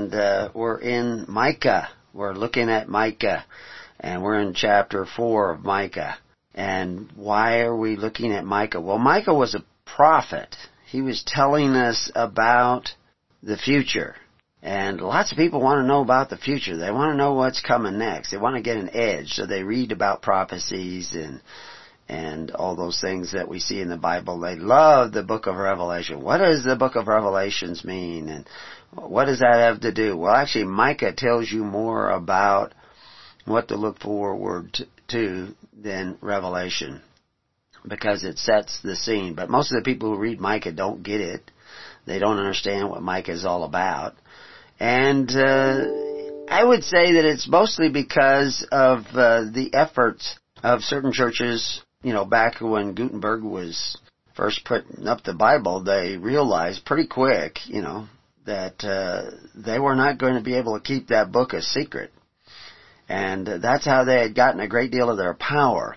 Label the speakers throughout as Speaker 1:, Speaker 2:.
Speaker 1: and uh, we're in Micah. We're looking at Micah, and we're in chapter four of Micah. And why are we looking at Micah? Well, Micah was a prophet. He was telling us about the future. And lots of people want to know about the future. They want to know what's coming next. They want to get an edge. So they read about prophecies and and all those things that we see in the Bible. They love the book of Revelation. What does the book of Revelations mean? And what does that have to do? Well, actually, Micah tells you more about what to look forward to than Revelation because it sets the scene. But most of the people who read Micah don't get it. They don't understand what Micah is all about. And uh, I would say that it's mostly because of uh, the efforts of certain churches, you know, back when Gutenberg was first putting up the Bible, they realized pretty quick, you know, that uh, they were not going to be able to keep that book a secret. And that's how they had gotten a great deal of their power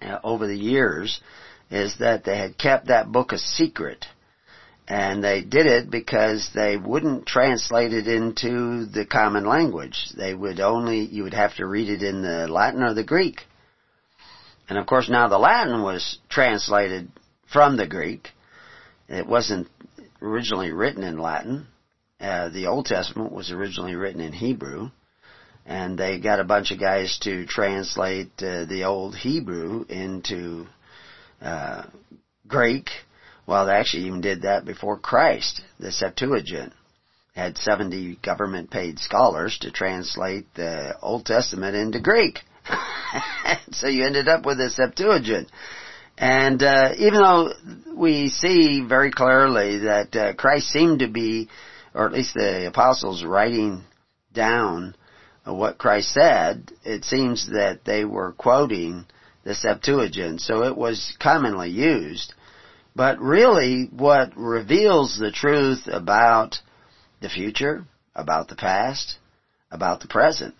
Speaker 1: uh, over the years, is that they had kept that book a secret. And they did it because they wouldn't translate it into the common language. They would only, you would have to read it in the Latin or the Greek. And of course now the Latin was translated from the Greek. It wasn't originally written in Latin. Uh, the Old Testament was originally written in Hebrew, and they got a bunch of guys to translate uh, the old Hebrew into uh, Greek. Well, they actually even did that before Christ. The Septuagint had 70 government paid scholars to translate the Old Testament into Greek. so you ended up with a Septuagint. And uh, even though we see very clearly that uh, Christ seemed to be, or at least the apostles writing down what Christ said, it seems that they were quoting the Septuagint, so it was commonly used. But really, what reveals the truth about the future, about the past, about the present,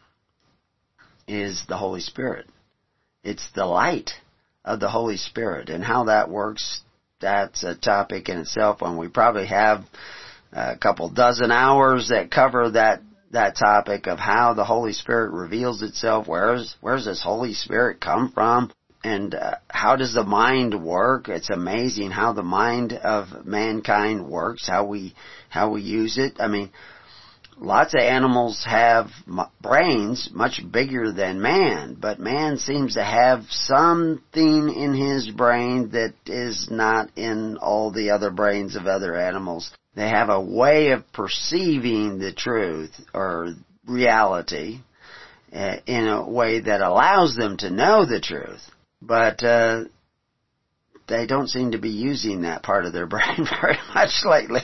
Speaker 1: is the Holy Spirit. It's the light of the Holy Spirit and how that works. That's a topic in itself and we probably have a couple dozen hours that cover that that topic of how the Holy Spirit reveals itself. Where's where's this Holy Spirit come from? And uh, how does the mind work? It's amazing how the mind of mankind works. How we how we use it. I mean, lots of animals have brains much bigger than man, but man seems to have something in his brain that is not in all the other brains of other animals. They have a way of perceiving the truth or reality uh, in a way that allows them to know the truth. But uh, they don't seem to be using that part of their brain very much lately.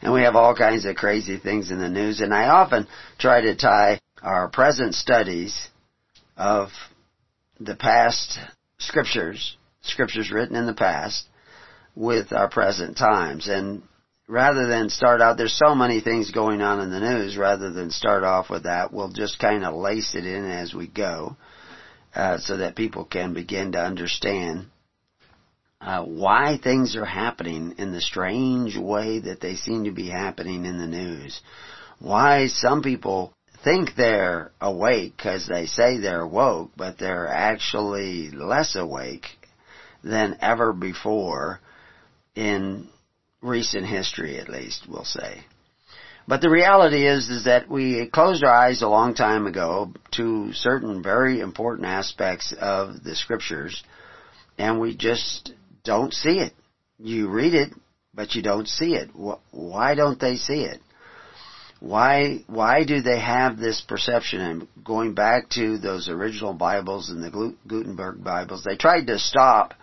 Speaker 1: And we have all kinds of crazy things in the news. And I often try to tie our present studies of the past scriptures, scriptures written in the past, with our present times. And rather than start out, there's so many things going on in the news, rather than start off with that, we'll just kind of lace it in as we go, uh, so that people can begin to understand uh, why things are happening in the strange way that they seem to be happening in the news. Why some people think they're awake because they say they're woke, but they're actually less awake than ever before in recent history at least, we'll say. But the reality is, is that we closed our eyes a long time ago to certain very important aspects of the scriptures, and we just don't see it. You read it, but you don't see it. Why don't they see it? Why, why do they have this perception? And going back to those original Bibles and the Gutenberg Bibles, they tried to stop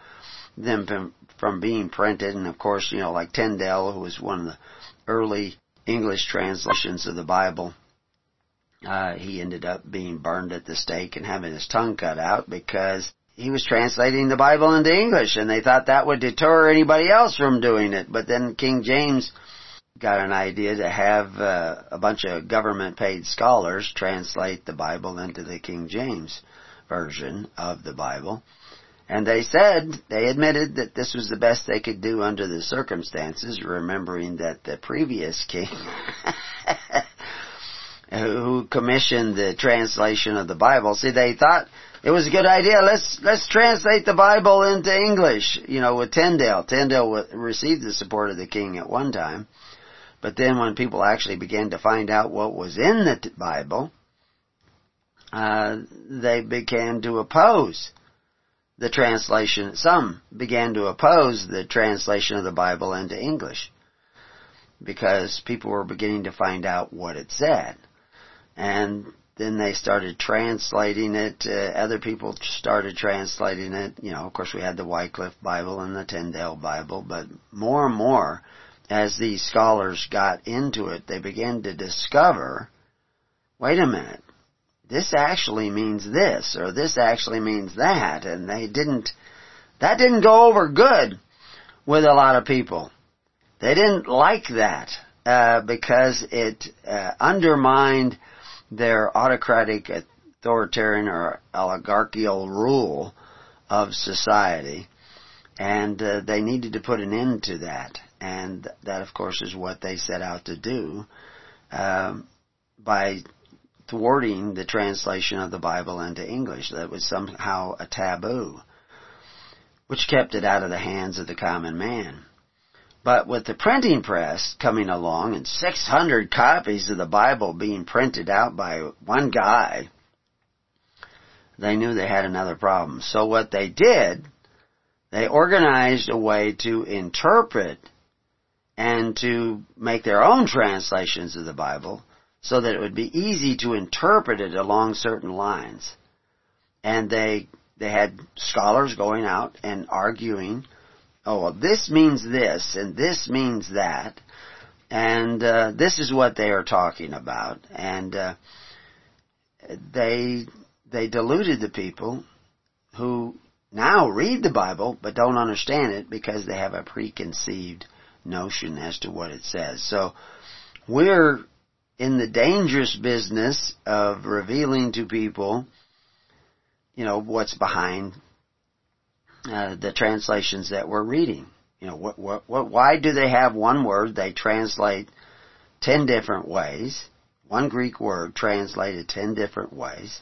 Speaker 1: them from, from being printed. And of course, you know, like Tyndale, who was one of the early English translations of the Bible, uh, he ended up being burned at the stake and having his tongue cut out because he was translating the Bible into English and they thought that would deter anybody else from doing it. But then King James got an idea to have uh, a bunch of government paid scholars translate the Bible into the King James version of the Bible. And they said, they admitted that this was the best they could do under the circumstances, remembering that the previous king, who commissioned the translation of the Bible, see they thought it was a good idea, let's, let's translate the Bible into English, you know, with Tyndale. Tyndale received the support of the king at one time. But then when people actually began to find out what was in the Bible, uh, they began to oppose the translation. Some began to oppose the translation of the Bible into English because people were beginning to find out what it said. And then they started translating it. Uh, other people started translating it. You know, of course, we had the Wycliffe Bible and the Tyndale Bible, but more and more as these scholars got into it, they began to discover, wait a minute, this actually means this, or this actually means that, and they didn't, that didn't go over good with a lot of people. They didn't like that, uh, because it uh, undermined their autocratic, authoritarian, or oligarchical rule of society, and uh, they needed to put an end to that and that, of course, is what they set out to do um, by thwarting the translation of the Bible into English. That was somehow a taboo, which kept it out of the hands of the common man. But with the printing press coming along and 600 copies of the Bible being printed out by one guy, they knew they had another problem. So what they did, they organized a way to interpret and to make their own translations of the Bible so that it would be easy to interpret it along certain lines. And they, they had scholars going out and arguing, oh, well, this means this and this means that. And uh, this is what they are talking about. And uh, they they deluded the people who now read the Bible but don't understand it because they have a preconceived notion as to what it says. So we're in the dangerous business of revealing to people, you know, what's behind uh, the translations that we're reading. You know, what, what, what, why do they have one word they translate ten different ways? One Greek word translated ten different ways.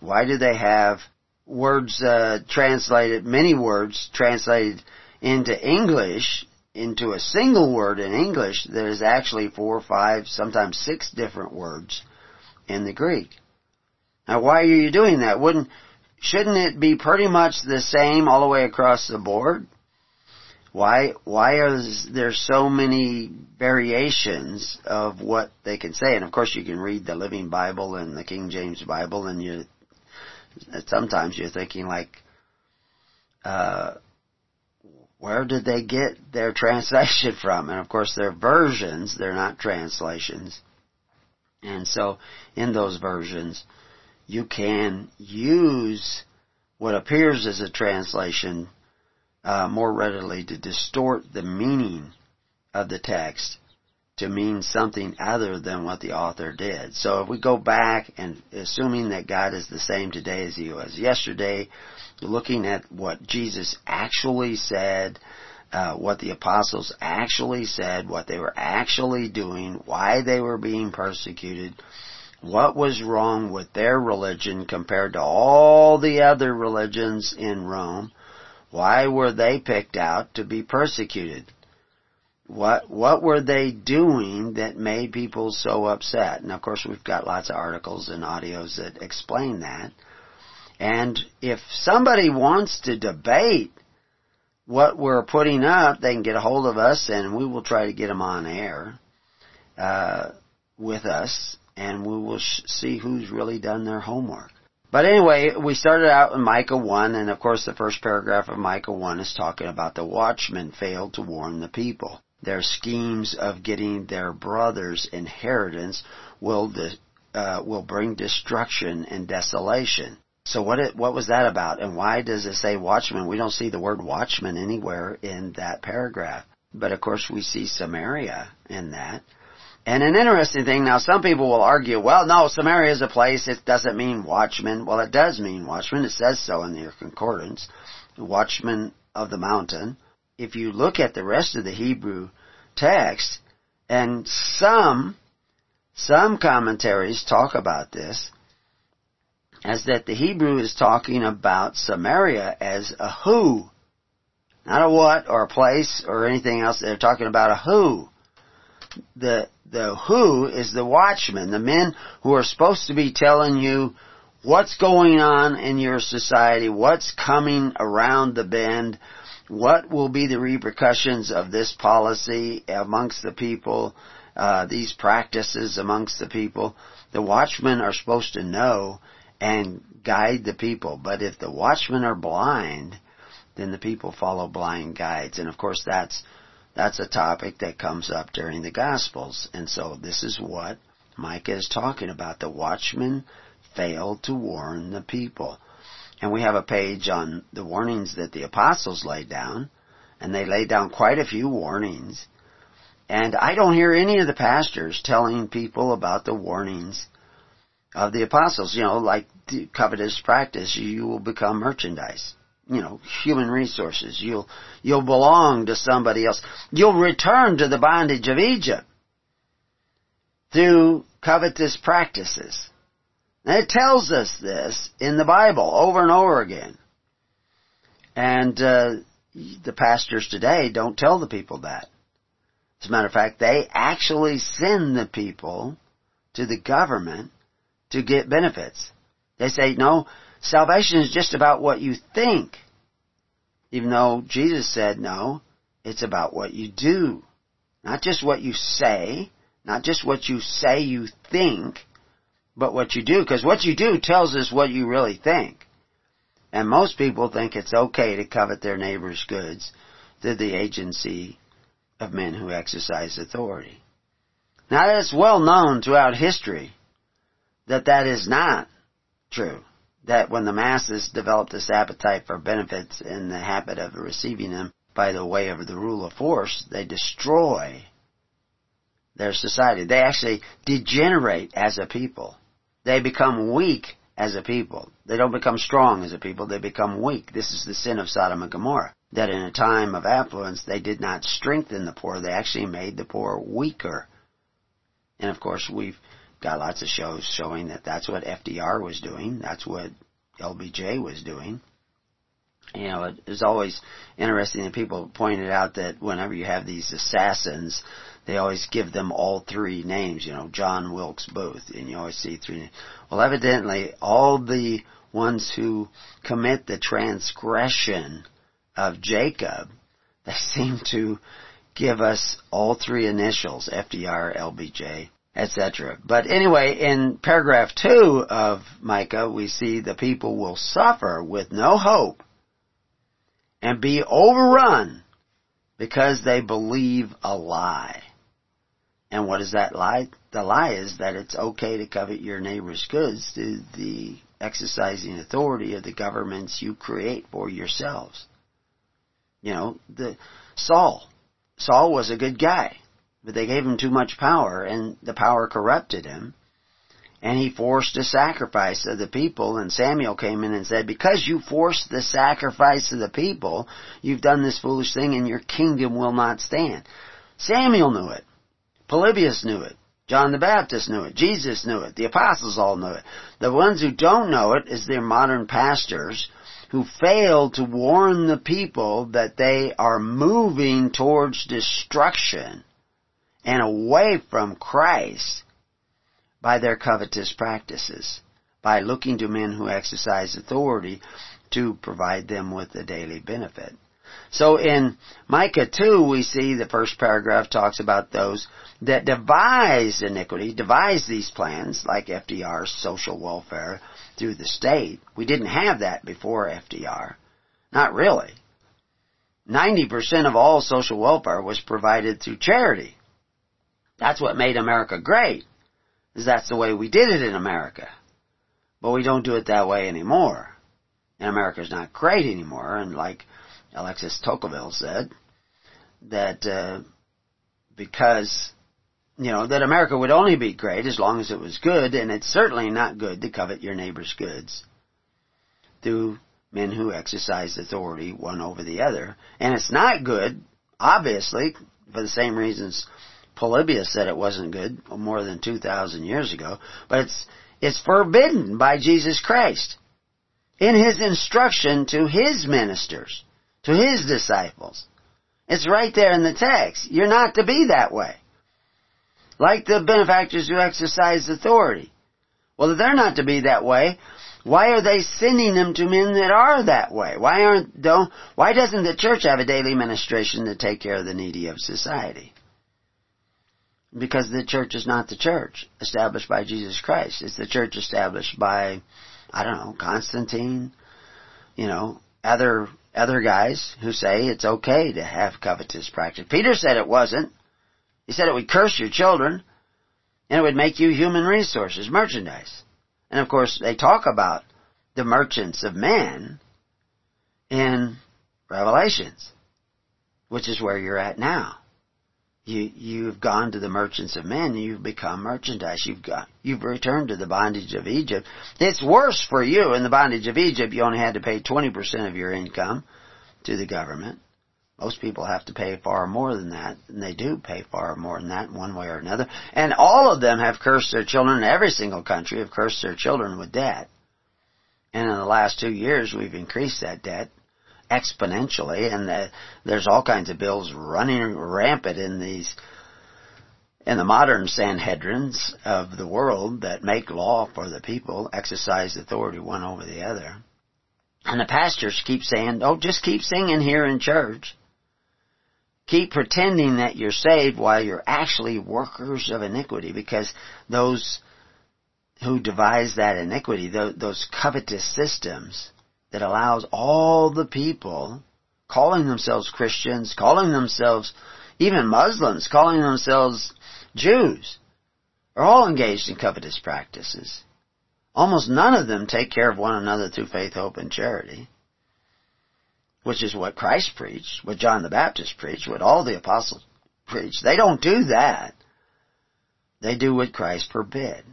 Speaker 1: Why do they have words uh, translated, many words translated into English into a single word in English, there's actually four, five, sometimes six different words in the Greek. Now why are you doing that? Wouldn't, shouldn't it be pretty much the same all the way across the board? Why, why are there so many variations of what they can say? And of course you can read the Living Bible and the King James Bible and you, sometimes you're thinking like, uh, where did they get their translation from? And of course they're versions, they're not translations. And so in those versions, you can use what appears as a translation uh, more readily to distort the meaning of the text to mean something other than what the author did. So if we go back and assuming that God is the same today as he was yesterday, looking at what Jesus actually said, uh, what the apostles actually said, what they were actually doing, why they were being persecuted, what was wrong with their religion compared to all the other religions in Rome, why were they picked out to be persecuted? What what were they doing that made people so upset? And of course we've got lots of articles and audios that explain that. And if somebody wants to debate what we're putting up, they can get a hold of us and we will try to get them on air uh, with us and we will sh- see who's really done their homework. But anyway, we started out in Micah 1, and of course the first paragraph of Micah 1 is talking about the watchmen failed to warn the people. Their schemes of getting their brother's inheritance will de- uh, will bring destruction and desolation. So what it, what was that about? And why does it say watchmen? We don't see the word watchman anywhere in that paragraph. But of course we see Samaria in that. And an interesting thing, now some people will argue, well no, Samaria is a place, it doesn't mean watchman. Well it does mean watchman, it says so in your concordance. Watchman of the mountain. If you look at the rest of the Hebrew text, and some, some commentaries talk about this, as that the Hebrew is talking about Samaria as a who. Not a what or a place or anything else. They're talking about a who. The, the who is the watchman, the men who are supposed to be telling you what's going on in your society, what's coming around the bend, what will be the repercussions of this policy amongst the people, uh, these practices amongst the people. The watchmen are supposed to know and guide the people. But if the watchmen are blind, then the people follow blind guides. And of course that's, that's a topic that comes up during the Gospels. And so this is what Micah is talking about. The watchmen failed to warn the people. And we have a page on the warnings that the apostles laid down. And they laid down quite a few warnings. And I don't hear any of the pastors telling people about the warnings of the apostles. You know, like covetous practice, you will become merchandise. You know, human resources. You'll, you'll belong to somebody else. You'll return to the bondage of Egypt through covetous practices. And it tells us this in the Bible over and over again. And uh, the pastors today don't tell the people that. As a matter of fact, they actually send the people to the government to get benefits. They say, no, salvation is just about what you think. Even though Jesus said, no, it's about what you do. Not just what you say, not just what you say you think, but what you do. Because what you do tells us what you really think. And most people think it's okay to covet their neighbor's goods through the agency of men who exercise authority. Now it's well known throughout history that that is not true. That when the masses develop this appetite for benefits and the habit of receiving them by the way of the rule of force, they destroy their society. They actually degenerate as a people. They become weak as a people. They don't become strong as a people, they become weak. This is the sin of Sodom and Gomorrah. That in a time of affluence, they did not strengthen the poor, they actually made the poor weaker. And of course, we've got lots of shows showing that that's what FDR was doing. That's what LBJ was doing. You know, it is always interesting that people pointed out that whenever you have these assassins, they always give them all three names, you know, John Wilkes Booth, and you always see three names. Well, evidently, all the ones who commit the transgression of Jacob, they seem to give us all three initials, FDR, LBJ, etc. But anyway, in paragraph 2 of Micah, we see the people will suffer with no hope and be overrun because they believe a lie. And what is that lie? The lie is that it's okay to covet your neighbor's goods through the exercising authority of the governments you create for yourselves. You know, the Saul. Saul was a good guy. But they gave him too much power, and the power corrupted him. And he forced a sacrifice of the people, and Samuel came in and said, Because you forced the sacrifice of the people, you've done this foolish thing, and your kingdom will not stand. Samuel knew it. Polybius knew it. John the Baptist knew it. Jesus knew it. The apostles all knew it. The ones who don't know it is their modern pastors who fail to warn the people that they are moving towards destruction and away from Christ by their covetous practices, by looking to men who exercise authority to provide them with a daily benefit. So in Micah 2, we see the first paragraph talks about those that devise iniquity, devise these plans, like FDR's social welfare through the state. We didn't have that before FDR. Not really. 90% of all social welfare was provided through charity. That's what made America great. Because that's the way we did it in America. But we don't do it that way anymore. And America's not great anymore. And like Alexis Tocqueville said, that uh, because you know that America would only be great as long as it was good, and it's certainly not good to covet your neighbor's goods through men who exercise authority one over the other. And it's not good, obviously, for the same reasons Polybius said it wasn't good more than 2,000 years ago, but it's, it's forbidden by Jesus Christ in His instruction to His ministers, to His disciples. It's right there in the text. You're not to be that way. Like the benefactors who exercise authority. Well, they're not to be that way, why are they sending them to men that are that way? Why aren't don't why doesn't the church have a daily ministration to take care of the needy of society? Because the church is not the church established by Jesus Christ. It's the church established by I don't know, Constantine, you know, other other guys who say it's okay to have covetous practice. Peter said it wasn't. He said it would curse your children and it would make you human resources, merchandise. And of course, they talk about the merchants of men in Revelations, which is where you're at now. You, you've gone to the merchants of men, you've become merchandise, you've got, you've returned to the bondage of Egypt. It's worse for you in the bondage of Egypt, you only had to pay 20% of your income to the government. Most people have to pay far more than that, and they do pay far more than that one way or another. And all of them have cursed their children, every single country have cursed their children with debt. And in the last two years, we've increased that debt exponentially, and the, there's all kinds of bills running rampant in these, in the modern Sanhedrins of the world that make law for the people, exercise authority one over the other. And the pastors keep saying, oh, just keep singing here in church. Keep pretending that you're saved while you're actually workers of iniquity because those who devise that iniquity, those covetous systems that allows all the people calling themselves Christians, calling themselves even Muslims, calling themselves Jews, are all engaged in covetous practices. Almost none of them take care of one another through faith, hope, and charity which is what Christ preached, what John the Baptist preached, what all the apostles preached. They don't do that. They do what Christ forbid.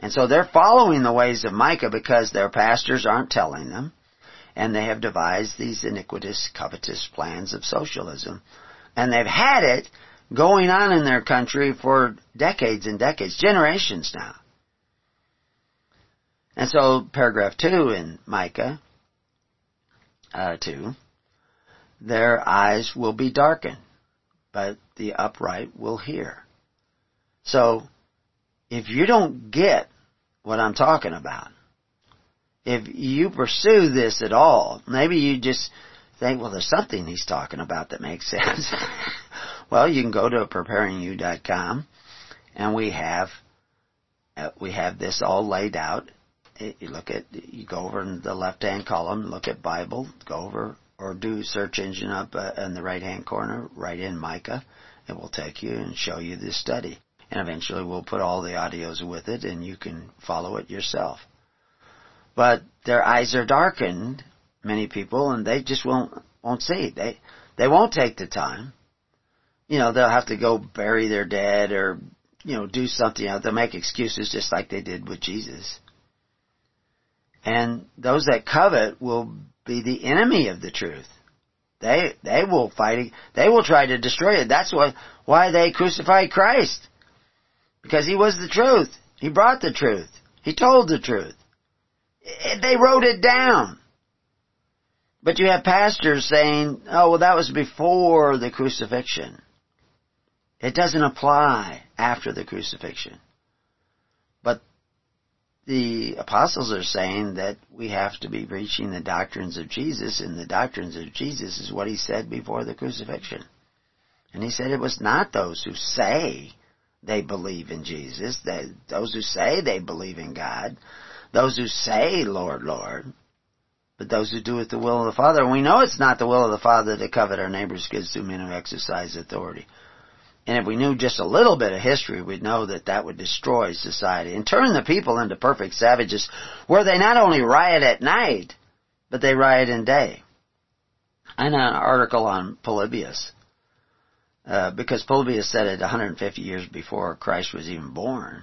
Speaker 1: And so they're following the ways of Micah because their pastors aren't telling them, and they have devised these iniquitous, covetous plans of socialism. And they've had it going on in their country for decades and decades, generations now. And so paragraph 2 in Micah uh, 2 their eyes will be darkened, but the upright will hear. So, if you don't get what I'm talking about, if you pursue this at all, maybe you just think, well, there's something he's talking about that makes sense. well, you can go to preparingyou.com and we have uh, we have this all laid out. You look at you go over in the left hand column, look at Bible, go over or do search engine up uh, in the right hand corner, write in Micah. It will take you and show you this study. And eventually we'll put all the audios with it and you can follow it yourself. But their eyes are darkened, many people, and they just won't, won't see. They, they won't take the time. You know, they'll have to go bury their dead or, you know, do something. They'll make excuses just like they did with Jesus. And those that covet will be the enemy of the truth. They, they will fight, they will try to destroy it. That's why, why they crucified Christ. Because he was the truth. He brought the truth. He told the truth. Eh, they wrote it down. But you have pastors saying, oh, well, that was before the crucifixion. It doesn't apply after the crucifixion But the apostles are saying that we have to be preaching the doctrines of Jesus, and the doctrines of Jesus is what he said before the crucifixion. And he said it was not those who say they believe in Jesus, that those who say they believe in God, those who say, Lord, Lord, but those who do it the will of the Father. We know it's not the will of the Father to covet our neighbor's goods through men who exercise authority. And if we knew just a little bit of history, we'd know that that would destroy society and turn the people into perfect savages where they not only riot at night, but they riot in day. I know an article on Polybius, uh, because Polybius said it 150 years before Christ was even born.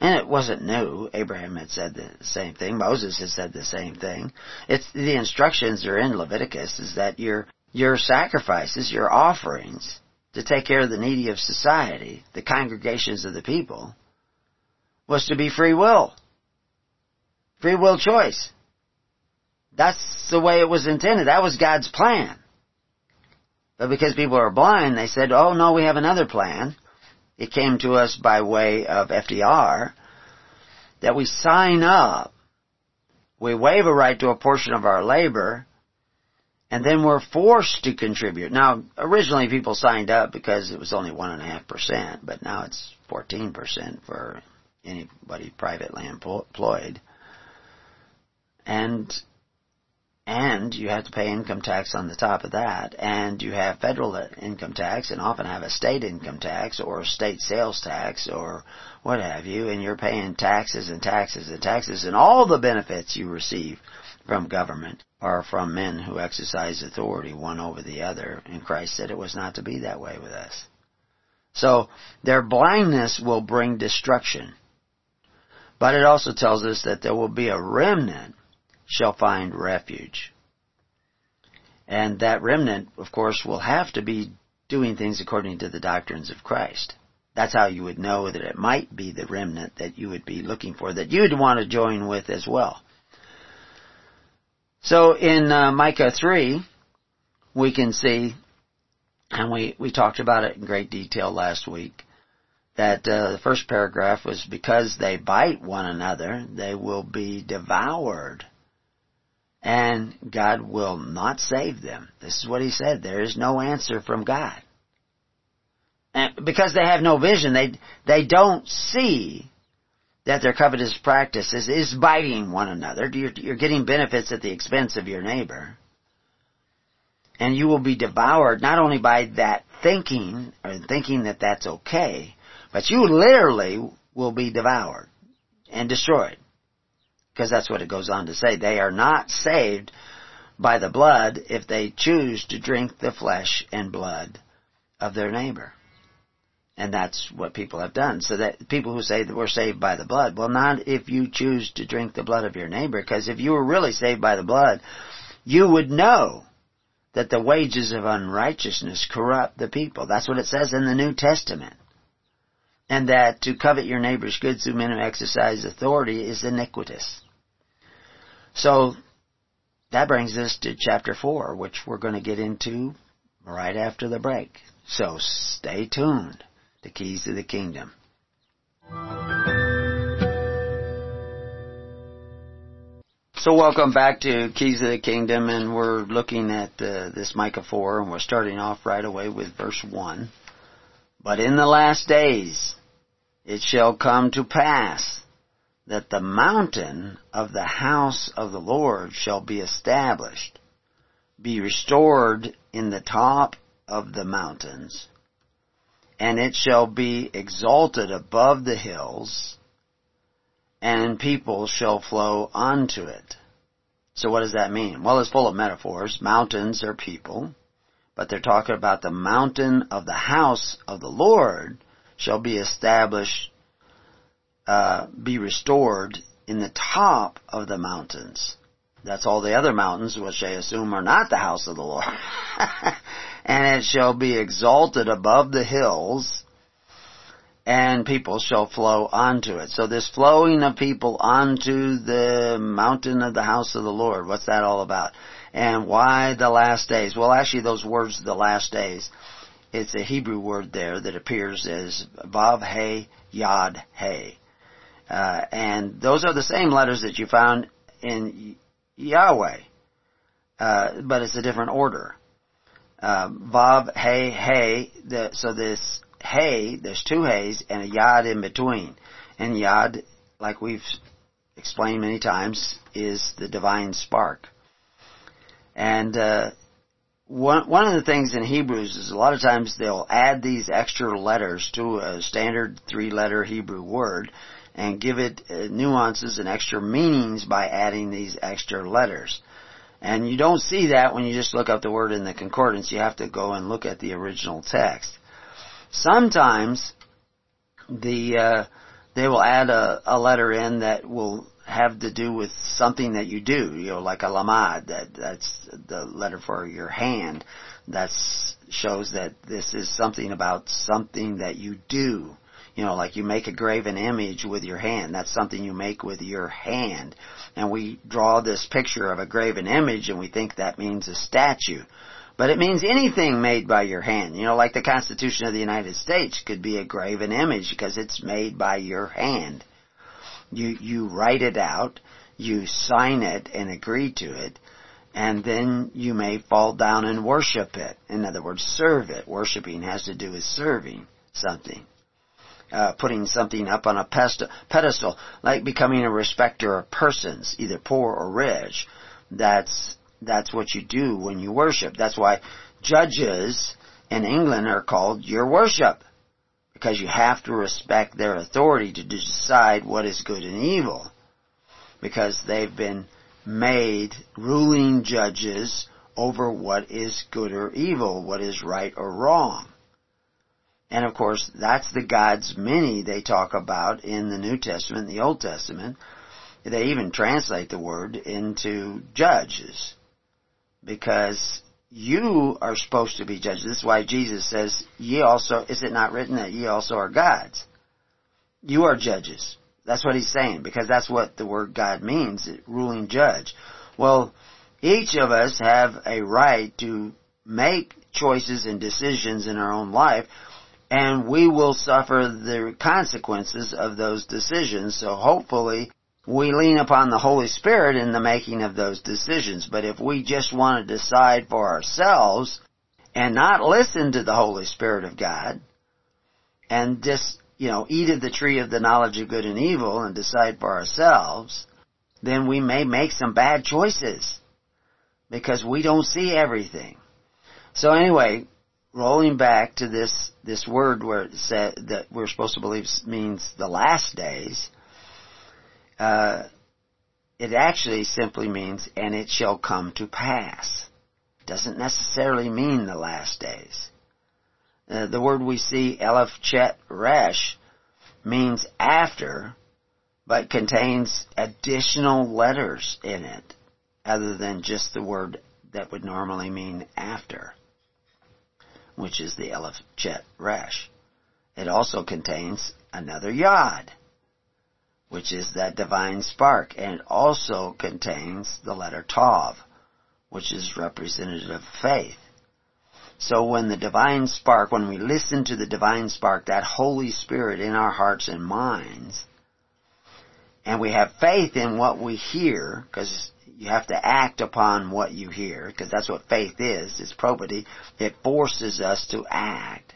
Speaker 1: And it wasn't new. Abraham had said the same thing. Moses had said the same thing. It's the instructions are in Leviticus is that your your sacrifices, your offerings, to take care of the needy of society, the congregations of the people, was to be free will. Free will choice. That's the way it was intended. That was God's plan. But because people are blind, they said, oh no, we have another plan. It came to us by way of FDR that we sign up, we waive a right to a portion of our labor, and then we're forced to contribute. Now, originally people signed up because it was only one and a half percent, but now it's fourteen percent for anybody privately employed. And and you have to pay income tax on the top of that, and you have federal income tax, and often have a state income tax or state sales tax or what have you, and you're paying taxes and taxes and taxes, and all the benefits you receive from government are from men who exercise authority one over the other, and Christ said it was not to be that way with us. So, their blindness will bring destruction. But it also tells us that there will be a remnant shall find refuge. And that remnant, of course, will have to be doing things according to the doctrines of Christ. That's how you would know that it might be the remnant that you would be looking for, that you'd want to join with as well. So in uh, Micah 3, we can see, and we, we talked about it in great detail last week, that uh, the first paragraph was because they bite one another, they will be devoured. And God will not save them. This is what he said. There is no answer from God. And because they have no vision, they, they don't see that their covetous practices is biting one another. You're, you're getting benefits at the expense of your neighbor. And you will be devoured not only by that thinking, or thinking that that's okay, but you literally will be devoured and destroyed. Because that's what it goes on to say. They are not saved by the blood if they choose to drink the flesh and blood of their neighbor. And that's what people have done. So that people who say that we're saved by the blood, well not if you choose to drink the blood of your neighbor, because if you were really saved by the blood, you would know that the wages of unrighteousness corrupt the people. That's what it says in the New Testament. And that to covet your neighbor's goods through men who exercise authority is iniquitous. So, that brings us to chapter 4, which we're going to get into right after the break. So stay tuned the keys to the kingdom. So welcome back to Keys of the Kingdom, and we're looking at uh, this Micah 4, and we're starting off right away with verse 1. But in the last days it shall come to pass that the mountain of the house of the Lord shall be established, be restored in the top of the mountains, and it shall be exalted above the hills, and people shall flow unto it. So what does that mean? Well, it's full of metaphors. Mountains are people, but they're talking about the mountain of the house of the Lord shall be established, uh, be restored in the top of the mountains. That's all the other mountains, which I assume are not the house of the Lord. and it shall be exalted above the hills, and people shall flow onto it. So this flowing of people onto the mountain of the house of the Lord, what's that all about? And why the last days? Well, actually those words, the last days, it's a Hebrew word there that appears as Vav He Yod He. Uh, and those are the same letters that you found in Yahweh, uh, but it's a different order. Uh, Vav, Hey, Hey, the, so this Hey, there's two Heys and a Yod in between. And Yod, like we've explained many times, is the divine spark. And uh, one one of the things in Hebrews is a lot of times they'll add these extra letters to a standard three letter Hebrew word and give it uh, nuances and extra meanings by adding these extra letters. And you don't see that when you just look up the word in the concordance. You have to go and look at the original text. Sometimes the uh, they will add a, a letter in that will have to do with something that you do, you know, like a lamad, that, that's the letter for your hand. That shows that this is something about something that you do. You know, like you make a graven image with your hand. That's something you make with your hand. And we draw this picture of a graven image and we think that means a statue. But it means anything made by your hand. You know, like the Constitution of the United States could be a graven image because it's made by your hand. You, you write it out, you sign it and agree to it, and then you may fall down and worship it. In other words, serve it. Worshipping has to do with serving something. Uh, putting something up on a pedestal, like becoming a respecter of persons, either poor or rich. That's, that's what you do when you worship. That's why judges in England are called your worship because you have to respect their authority to decide what is good and evil. Because they've been made ruling judges over what is good or evil, what is right or wrong. And of course, that's the God's many they talk about in the New Testament, the Old Testament. They even translate the word into judges. Because you are supposed to be judged. This is why Jesus says, ye also, is it not written that ye also are gods? You are judges. That's what he's saying, because that's what the word God means, ruling judge. Well, each of us have a right to make choices and decisions in our own life, and we will suffer the consequences of those decisions. So hopefully, we lean upon the Holy Spirit in the making of those decisions. But if we just want to decide for ourselves and not listen to the Holy Spirit of God and just, you know, eat of the tree of the knowledge of good and evil and decide for ourselves, then we may make some bad choices because we don't see everything. So anyway, rolling back to this, this word where it said that we're supposed to believe means the last days, uh, it actually simply means, and it shall come to pass. Doesn't necessarily mean the last days. Uh, the word we see, Elef Chet Resh, means after, but contains additional letters in it, other than just the word that would normally mean after, which is the Elef Chet Resh. It also contains another Yod which is that divine spark, and it also contains the letter Tav, which is representative of faith. So when the divine spark, when we listen to the divine spark, that Holy Spirit in our hearts and minds, and we have faith in what we hear, because you have to act upon what you hear, because that's what faith is, it's probity, it forces us to act.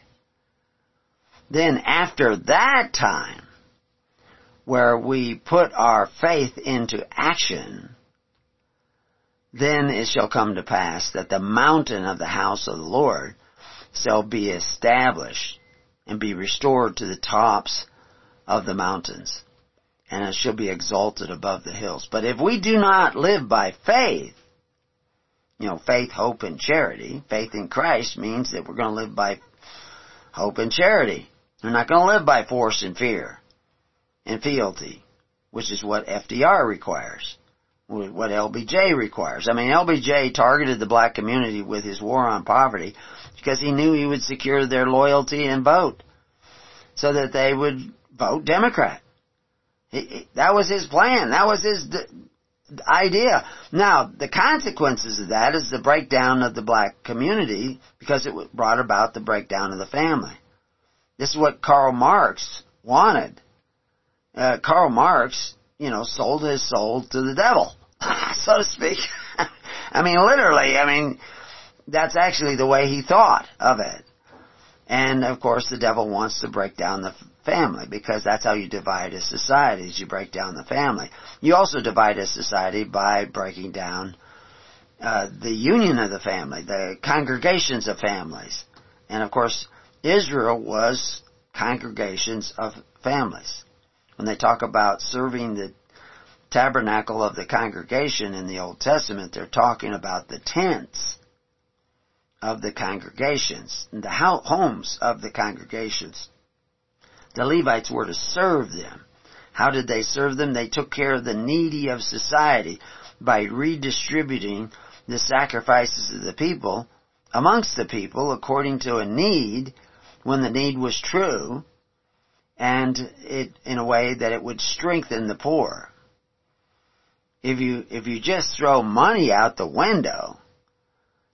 Speaker 1: Then after that time, where we put our faith into action, then it shall come to pass that the mountain of the house of the Lord shall be established and be restored to the tops of the mountains, and it shall be exalted above the hills. But if we do not live by faith, you know, faith, hope, and charity, faith in Christ means that we're going to live by hope and charity. We're not going to live by force and fear and fealty, which is what FDR requires, what LBJ requires. I mean, LBJ targeted the black community with his war on poverty because he knew he would secure their loyalty and vote so that they would vote Democrat. That was his plan. That was his idea. Now, the consequences of that is the breakdown of the black community because it brought about the breakdown of the family. This is what Karl Marx wanted uh, Karl Marx, you know, sold his soul to the devil, so to speak. I mean, literally, I mean, that's actually the way he thought of it. And of course, the devil wants to break down the family because that's how you divide a society is you break down the family. You also divide a society by breaking down uh, the union of the family, the congregations of families. And of course, Israel was congregations of families. When they talk about serving the tabernacle of the congregation in the Old Testament, they're talking about the tents of the congregations, the homes of the congregations. The Levites were to serve them. How did they serve them? They took care of the needy of society by redistributing the sacrifices of the people amongst the people according to a need when the need was true and it in a way that it would strengthen the poor. If you if you just throw money out the window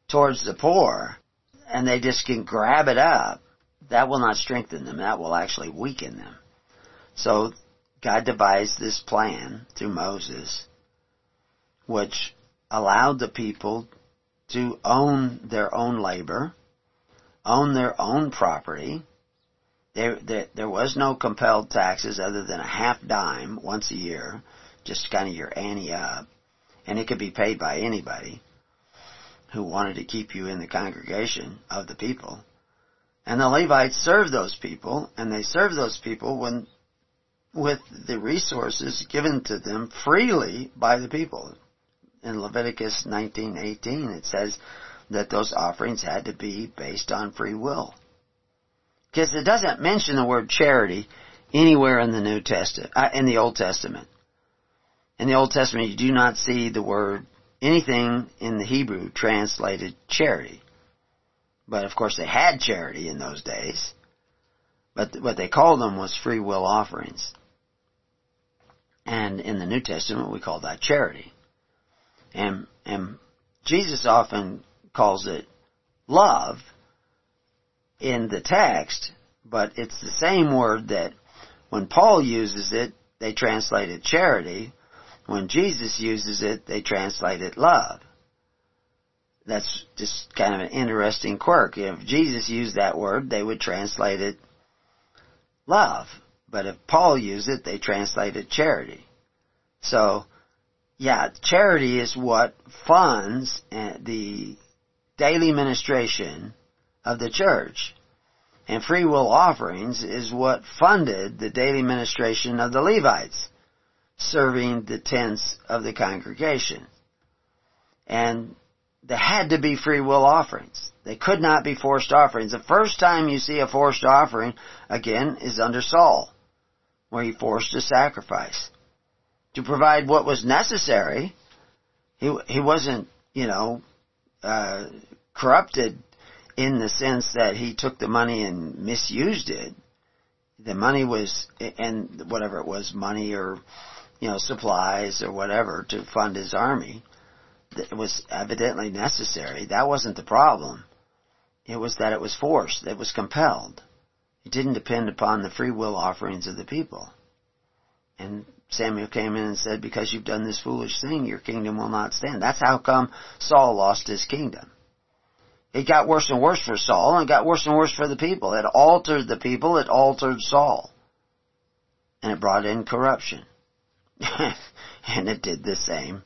Speaker 1: towards the poor and they just can grab it up, that will not strengthen them. That will actually weaken them. So God devised this plan through Moses, which allowed the people to own their own labor, own their own property. There, there, there was no compelled taxes other than a half dime once a year, just kind of your ante up, and it could be paid by anybody who wanted to keep you in the congregation of the people. And the Levites served those people, and they served those people when, with the resources given to them freely by the people. In Leviticus 19:18, it says that those offerings had to be based on free will. Because it doesn't mention the word charity anywhere in the New Testament, uh, in the Old Testament. In the Old Testament, you do not see the word anything in the Hebrew translated charity. But of course they had charity in those days. But what they called them was free will offerings. And in the New Testament we call that charity. And, and Jesus often calls it love in the text, but it's the same word that when Paul uses it, they translate it charity, when Jesus uses it, they translate it love. That's just kind of an interesting quirk. If Jesus used that word, they would translate it love. But if Paul used it, they translate it charity. So, yeah, charity is what funds uh, the daily ministration of the church. And free will offerings is what funded the daily ministration of the Levites serving the tents of the congregation. And there had to be free will offerings. They could not be forced offerings. The first time you see a forced offering, again, is under Saul, where he forced a sacrifice. To provide what was necessary, he, he wasn't, you know, uh, corrupted in the sense that he took the money and misused it. The money was, and whatever it was, money or you know, supplies or whatever to fund his army. It was evidently necessary. That wasn't the problem. It was that it was forced, it was compelled. It didn't depend upon the free will offerings of the people. And Samuel came in and said, because you've done this foolish thing, your kingdom will not stand. That's how come Saul lost his kingdom. It got worse and worse for Saul, and it got worse and worse for the people. It altered the people, it altered Saul. And it brought in corruption. and it did the same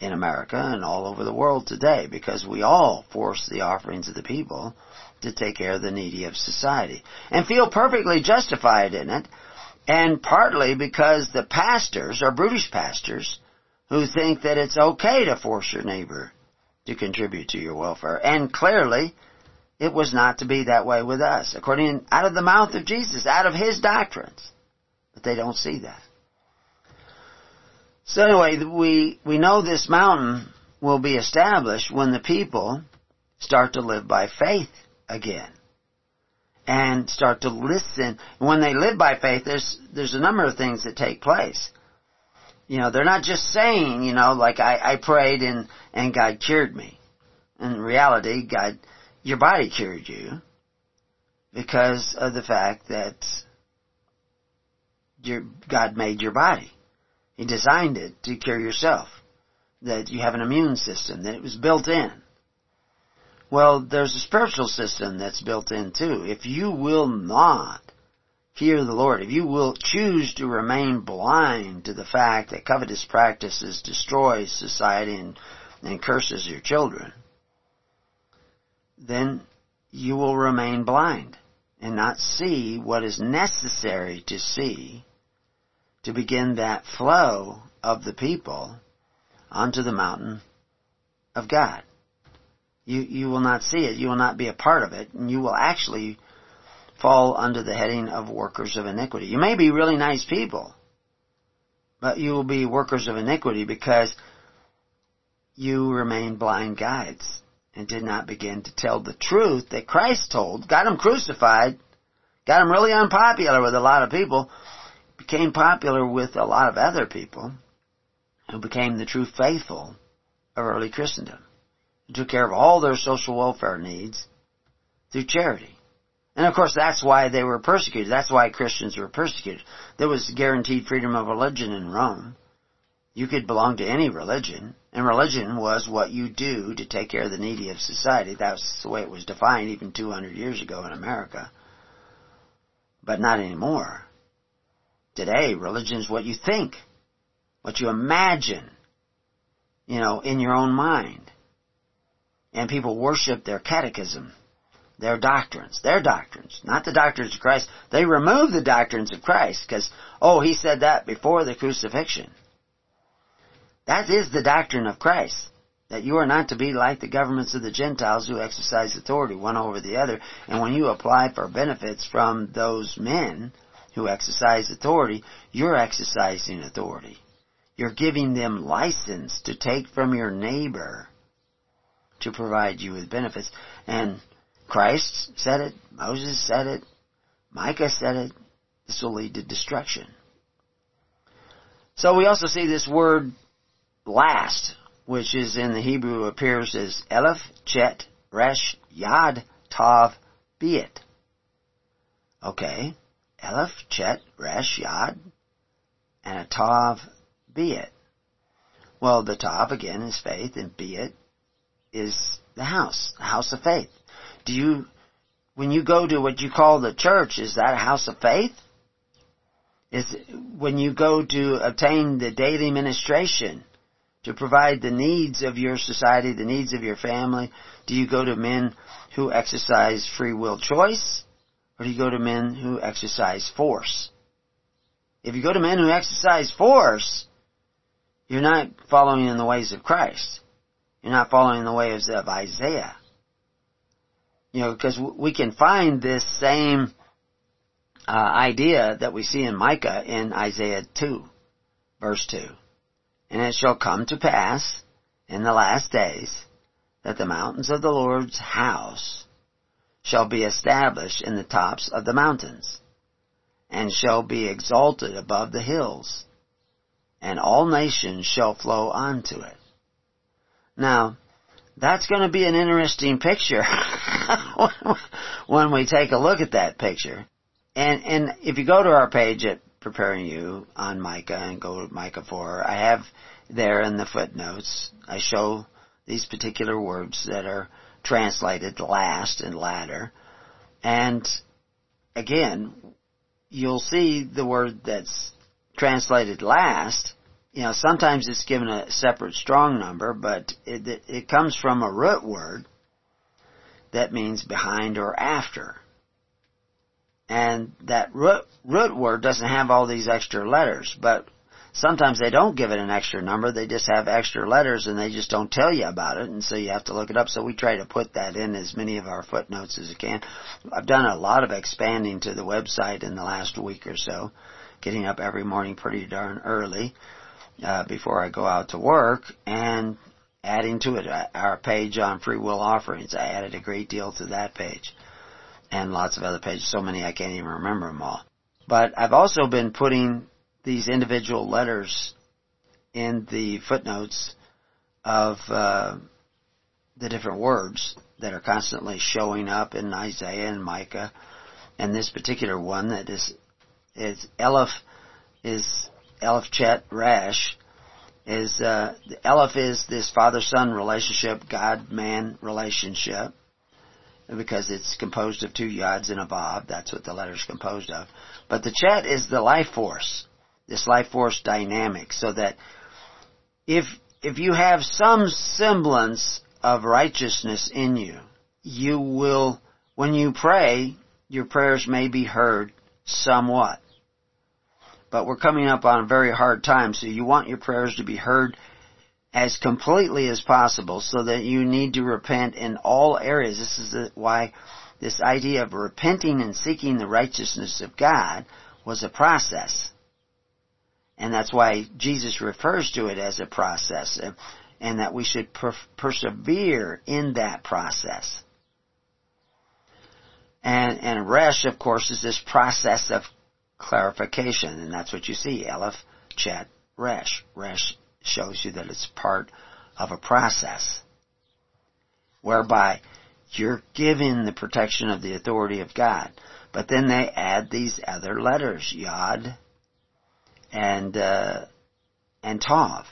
Speaker 1: in America and all over the world today because we all force the offerings of the people to take care of the needy of society and feel perfectly justified in it and partly because the pastors are brutish pastors who think that it's okay to force your neighbor to contribute to your welfare. And clearly it was not to be that way with us according out of the mouth of Jesus out of his doctrines. But they don't see that so anyway, we, we know this mountain will be established when the people start to live by faith again. And start to listen. When they live by faith, there's, there's a number of things that take place. You know, they're not just saying, you know, like I, I prayed and, and God cured me. In reality, God, your body cured you because of the fact that your, God made your body. He designed it to cure yourself. That you have an immune system, that it was built in. Well, there's a spiritual system that's built in too. If you will not fear the Lord, if you will choose to remain blind to the fact that covetous practices destroy society and, and curses your children, then you will remain blind and not see what is necessary to see to begin that flow of the people onto the mountain of God. You, you will not see it. You will not be a part of it. And you will actually fall under the heading of workers of iniquity. You may be really nice people, but you will be workers of iniquity because you remain blind guides and did not begin to tell the truth that Christ told, got him crucified, got him really unpopular with a lot of people, became popular with a lot of other people who became the true faithful of early Christendom. He took care of all their social welfare needs through charity. And of course that's why they were persecuted. That's why Christians were persecuted. There was guaranteed freedom of religion in Rome. You could belong to any religion, and religion was what you do to take care of the needy of society. That's the way it was defined even 200 years ago in America. But not anymore. Today, religion is what you think, what you imagine, you know, in your own mind. And people worship their catechism, their doctrines, their doctrines, not the doctrines of Christ. They remove the doctrines of Christ because, oh, he said that before the crucifixion. That is the doctrine of Christ. That you are not to be like the governments of the Gentiles who exercise authority one over the other. And when you apply for benefits from those men who exercise authority, you're exercising authority. You're giving them license to take from your neighbor to provide you with benefits. And Christ said it, Moses said it, Micah said it. This will lead to destruction. So we also see this word last, which is in the Hebrew appears as Elif, Chet, Resh, Yad, Tav, Beet. Okay. Elif, Chet, Resh, Yad, and a Tav, Beet. Well, the Tav again is faith, and Beet is the house, the house of faith. Do you, when you go to what you call the church, is that a house of faith? Is when you go to obtain the daily ministration to provide the needs of your society, the needs of your family? Do you go to men who exercise free will choice? Or do you go to men who exercise force? If you go to men who exercise force, you're not following in the ways of Christ. You're not following in the ways of Isaiah. You know, because we can find this same uh, idea that we see in Micah in Isaiah 2, verse 2. And it shall come to pass in the last days that the mountains of the Lord's house shall be established in the tops of the mountains, and shall be exalted above the hills, and all nations shall flow unto it. Now, that's going to be an interesting picture when we take a look at that picture. And and if you go to our page at preparing you on Micah and go to Micah 4, I have there in the footnotes, I show these particular words that are translated last and latter. And again, you'll see the word that's translated last. You know, sometimes it's given a separate strong number, but it, it, it comes from a root word that means behind or after. And that root, root word doesn't have all these extra letters, but sometimes they don't give it an extra number, they just have extra letters and they just don't tell you about it, and so you have to look it up. So we try to put that in as many of our footnotes as we can. I've done a lot of expanding to the website in the last week or so, getting up every morning pretty darn early, uh, before I go out to work, and adding to it uh, our page on free will offerings. I added a great deal to that page and lots of other pages, so many I can't even remember them all. But I've also been putting these individual letters in the footnotes of uh, the different words that are constantly showing up in Isaiah and Micah, and this particular one that is is Elif is Elif Chet Resh is uh, Elif is this father son relationship, God man relationship because it's composed of two yods and a vav. That's what the letter is composed of. But the chet is the life force, this life force dynamic, so that if if you have some semblance of righteousness in you, you will, when you pray, your prayers may be heard somewhat. But we're coming up on a very hard time, so you want your prayers to be heard as completely as possible so that you need to repent in all areas. This is why this idea of repenting and seeking the righteousness of God was a process. And that's why Jesus refers to it as a process and that we should per- persevere in that process. And, and resh, of course, is this process of clarification, and that's what you see, Aleph, Chet, Resh. Resh shows you that it's part of a process whereby you're given the protection of the authority of God. But then they add these other letters, Yod and uh, and Tav.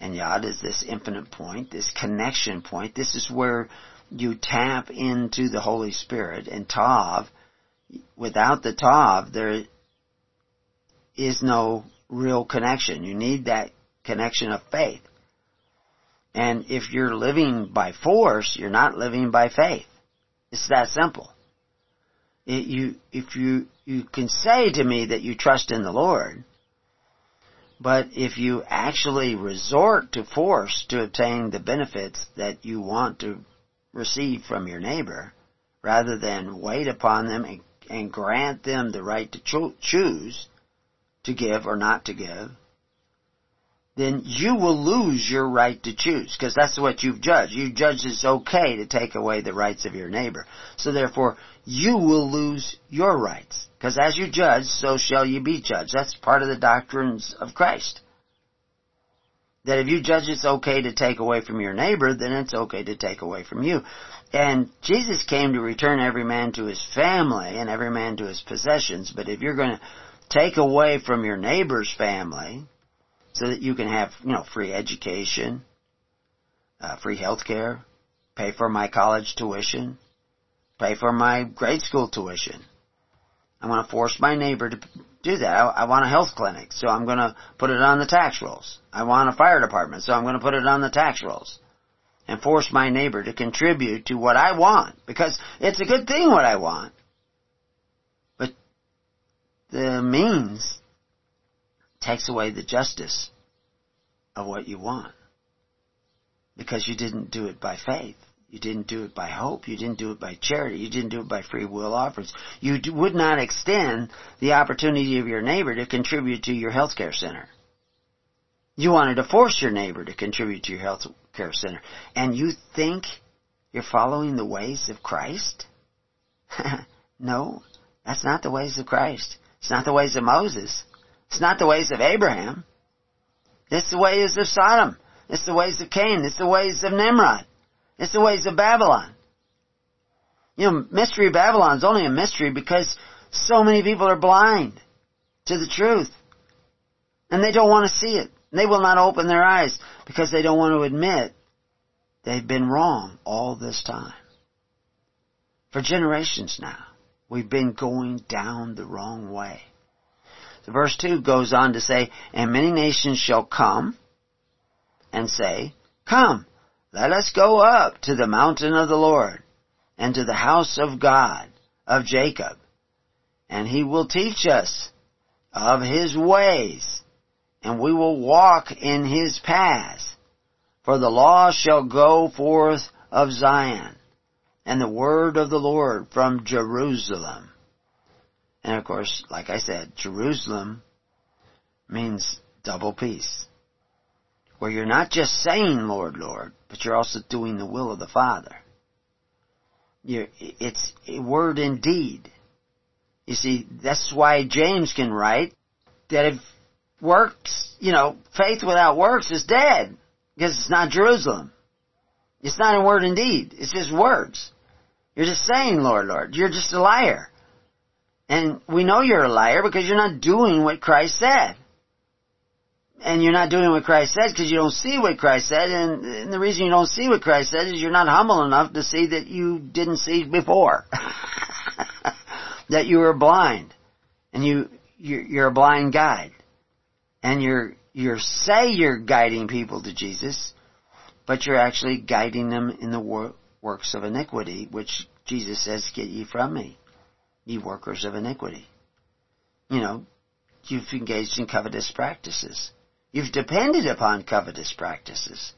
Speaker 1: And Yod is this infinite point, this connection point. This is where you tap into the Holy Spirit. And Tav, without the Tav, there is no real connection. You need that connection of faith. And if you're living by force, you're not living by faith. It's that simple. It, you, if you, you can say to me that you trust in the Lord, but if you actually resort to force to obtain the benefits that you want to receive from your neighbor, rather than wait upon them and, and grant them the right to cho- choose to give or not to give, then you will lose your right to choose because that's what you've judged. You judged it's okay to take away the rights of your neighbor. So therefore, you will lose your rights because as you judge, so shall you be judged. That's part of the doctrines of Christ. That if you judge it's okay to take away from your neighbor, then it's okay to take away from you. And Jesus came to return every man to his family and every man to his possessions. But if you're going to take away from your neighbor's family, so that you can have, you know, free education, uh, free health care, pay for my college tuition, pay for my grade school tuition. I want to force my neighbor to do that. I, I want a health clinic, so I'm going to put it on the tax rolls. I want a fire department, so I'm going to put it on the tax rolls. And force my neighbor to contribute to what I want, because it's a good thing what I want. But the means takes away the justice of what you want. Because you didn't do it by faith. You didn't do it by hope. You didn't do it by charity. You didn't do it by free will offerings. You would not extend the opportunity of your neighbor to contribute to your health care center. You wanted to force your neighbor to contribute to your health care center. And you think you're following the ways of Christ? no, that's not the ways of Christ. It's not the ways of Moses. It's not the ways of Abraham. It's the ways of Sodom. It's the ways of Cain. It's the ways of Nimrod. It's the ways of Babylon. You know, mystery of Babylon is only a mystery because so many people are blind to the truth. And they don't want to see it. They will not open their eyes because they don't want to admit they've been wrong all this time. For generations now, we've been going down the wrong way. So verse 2 goes on to say, And many nations shall come and say, Come, let us go up to the mountain of the Lord and to the house of God of Jacob, and he will teach us of his ways, and we will walk in his paths. For the law shall go forth of Zion, and the word of the Lord from Jerusalem. And of course, like I said, Jerusalem means double peace. Where you're not just saying Lord, Lord, but you're also doing the will of the Father. You're, it's a word and deed. You see, that's why James can write that if works, you know, faith without works is dead. Because it's not Jerusalem. It's not a word and deed. It's just words. You're just saying, Lord, Lord. You're just a liar. And we know you're a liar because you're not doing what Christ said. And you're not doing what Christ said because you don't see what Christ said. And, and the reason you don't see what Christ said is you're not humble enough to see that you didn't see before. that you were blind. And you, you're, you're a blind guide. And you're, you say you're guiding people to Jesus, but you're actually guiding them in the wor- works of iniquity, which Jesus says, get ye from me, ye workers of iniquity. You know, you've engaged in covetous practices. You've depended upon covetous practices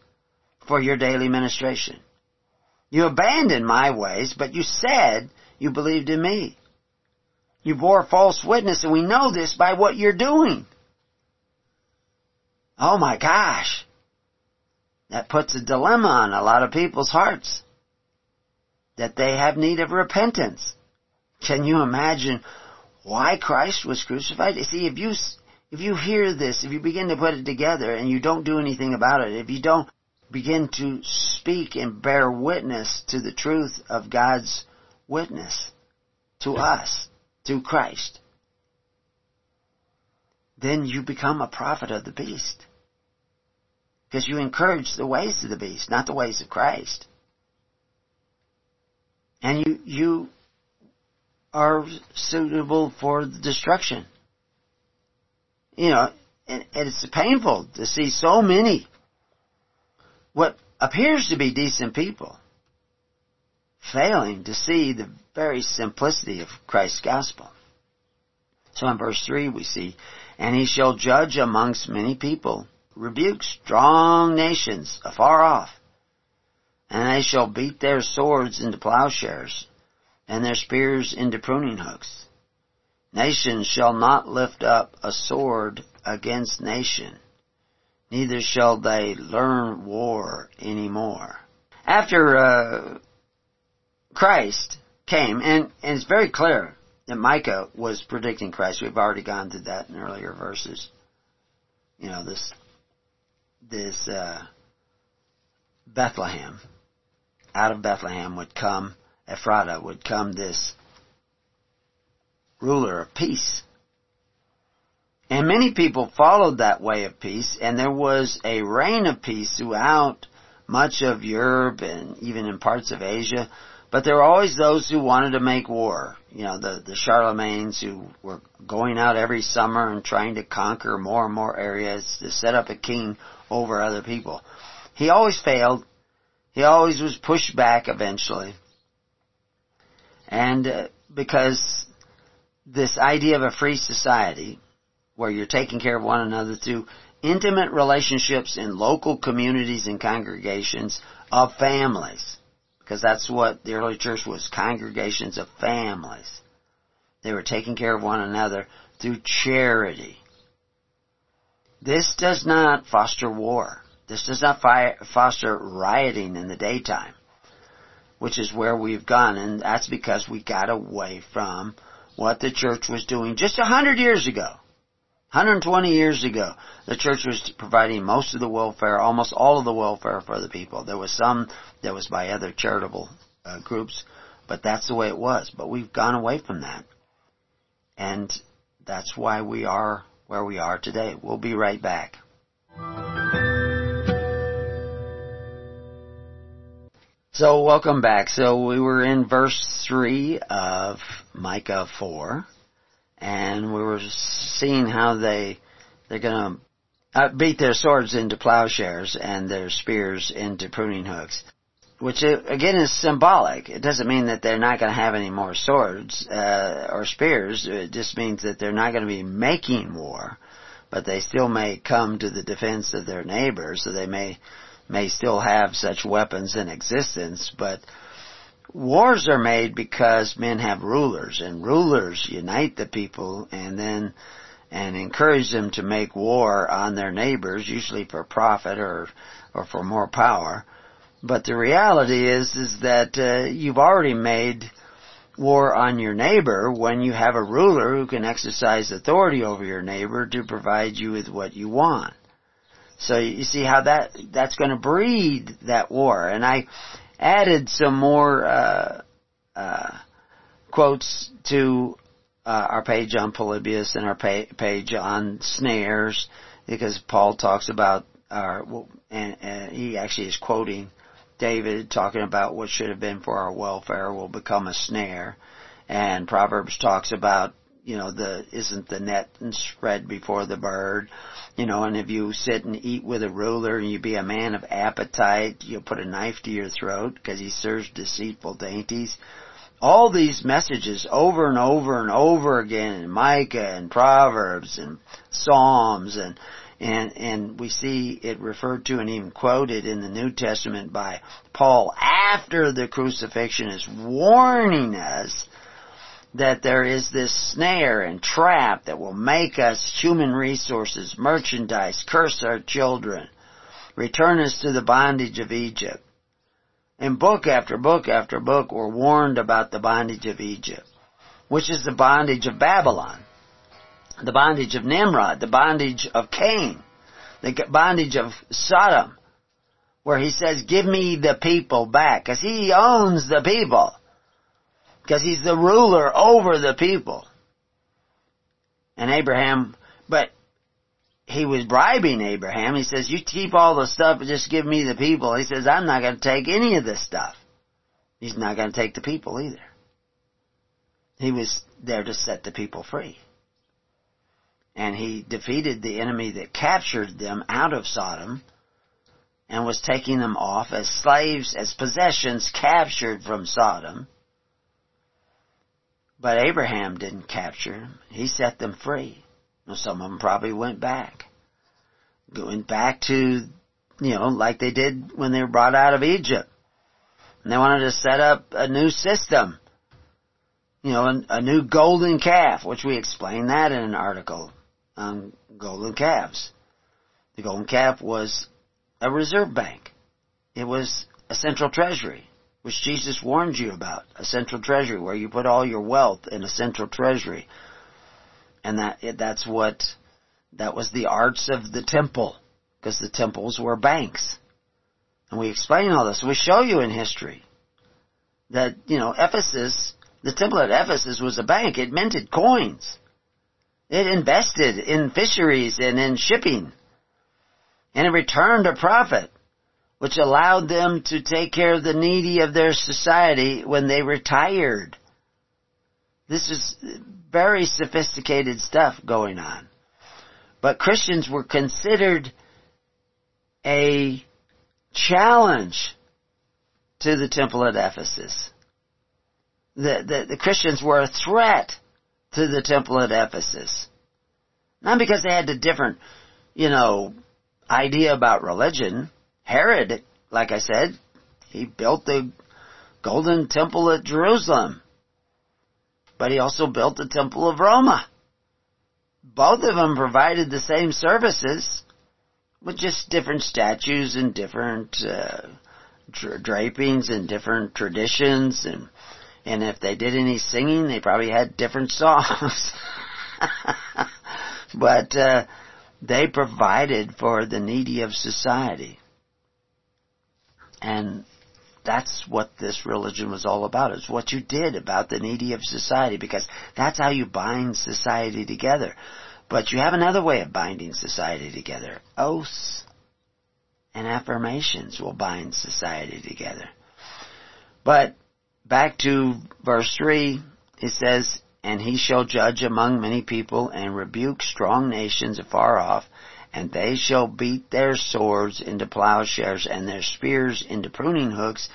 Speaker 1: for your daily ministration. You abandoned my ways, but you said you believed in me. You bore false witness, and we know this by what you're doing. Oh my gosh. That puts a dilemma on a lot of people's hearts. That they have need of repentance. Can you imagine why Christ was crucified? You see, if you, if you hear this, if you begin to put it together and you don't do anything about it, if you don't begin to speak and bear witness to the truth of God's witness to us, to Christ, then you become a prophet of the beast. Because you encourage the ways of the beast, not the ways of Christ. And you, you are suitable for destruction. You know, and, and it's painful to see so many what appears to be decent people failing to see the very simplicity of Christ's gospel. So in verse 3 we see, And he shall judge amongst many people, rebuke strong nations afar off, and they shall beat their swords into plowshares, and their spears into pruning hooks. Nation shall not lift up a sword against nation, neither shall they learn war any more. After uh, Christ came, and, and it's very clear that Micah was predicting Christ. We've already gone through that in earlier verses. You know, this, this, uh, Bethlehem, out of Bethlehem would come, Ephrathah would come this ruler of peace. And many people followed that way of peace, and there was a reign of peace throughout much of Europe and even in parts of Asia. But there were always those who wanted to make war. You know, the, the Charlemagnes who were going out every summer and trying to conquer more and more areas to set up a king over other people. He always failed. He always was pushed back eventually. And uh, because this idea of a free society, where you're taking care of one another through intimate relationships in local communities and congregations of families. Because that's what the early church was, congregations of families. They were taking care of one another through charity. This does not foster war. This does not foster rioting in the daytime, which is where we've gone, and that's because we got away from what the church was doing just a hundred years ago. 120 years ago, the church was providing most of the welfare, almost all of the welfare for the people. There was some that was by other charitable uh, groups, but that's the way it was. But we've gone away from that. And that's why we are where we are today. We'll be right back. So welcome back. So we were in verse 3 of Micah 4 and we were seeing how they they're going to beat their swords into plowshares and their spears into pruning hooks, which uh, again is symbolic. It doesn't mean that they're not going to have any more swords uh, or spears. It just means that they're not going to be making war, but they still may come to the defense of their neighbors. So they may may still have such weapons in existence, but wars are made because men have rulers and rulers unite the people and then and encourage them to make war on their neighbors usually for profit or or for more power. But the reality is is that uh, you've already made war on your neighbor when you have a ruler who can exercise authority over your neighbor to provide you with what you want so you see how that that's going to breed that war. And i added some more uh, uh, quotes to uh, our page on Polybius and our pa- page on snares because Paul talks about our and, and he actually is quoting David talking about what should have been for our welfare will become a snare, and Proverbs talks about you know, the, isn't the net and spread before the bird? You know, and if you sit and eat with a ruler and you be a man of appetite, you'll put a knife to your throat because he serves deceitful dainties. All these messages over and over and over again in Micah and Proverbs and Psalms and and and we see it referred to and even quoted in the New Testament by Paul after the crucifixion is warning us that there is this snare and trap that will make us human resources, merchandise, curse our children, return us to the bondage of Egypt. In book after book after book, we're warned about the bondage of Egypt, which is the bondage of Babylon, the bondage of Nimrod, the bondage of Cain, the bondage of Sodom, where he says, give me the people back, because he owns the people. Because he's the ruler over the people. And Abraham, but he was bribing Abraham. He says, you keep all the stuff and just give me the people. He says, I'm not going to take any of this stuff. He's not going to take the people either. He was there to set the people free. And he defeated the enemy that captured them out of Sodom and was taking them off as slaves, as possessions captured from Sodom. But Abraham didn't capture them. He set them free. Well, some of them probably went back. Going back to, you know, like they did when they were brought out of Egypt. And they wanted to set up a new system. You know, a, a new golden calf, which we explained that in an article on golden calves. The golden calf was a reserve bank. It was a central treasury which Jesus warned you about, a central treasury where you put all your wealth in a central treasury. And that, that's what, that was the arts of the temple, because the temples were banks. And we explain all this. We show you in history that, you know, Ephesus, the temple at Ephesus was a bank. It minted coins. It invested in fisheries and in shipping. And it returned a profit which allowed them to take care of the needy of their society when they retired. This is very sophisticated stuff going on. But Christians were considered a challenge to the temple at Ephesus. The, the, the Christians were a threat to the temple at Ephesus. Not because they had a different, you know, idea about religion, Herod, like I said, he built the golden temple at Jerusalem. But he also built the temple of Roma. Both of them provided the same services, with just different statues and different uh, dra- drapings and different traditions and and if they did any singing, they probably had different songs. but uh, they provided for the needy of society. And that's what this religion was all about. It's what you did about the needy of society because that's how you bind society together. But you have another way of binding society together. Oaths and affirmations will bind society together. But back to verse 3, it says, And he shall judge among many people and rebuke strong nations afar off and they shall beat their swords into plowshares and their spears into pruning hooks.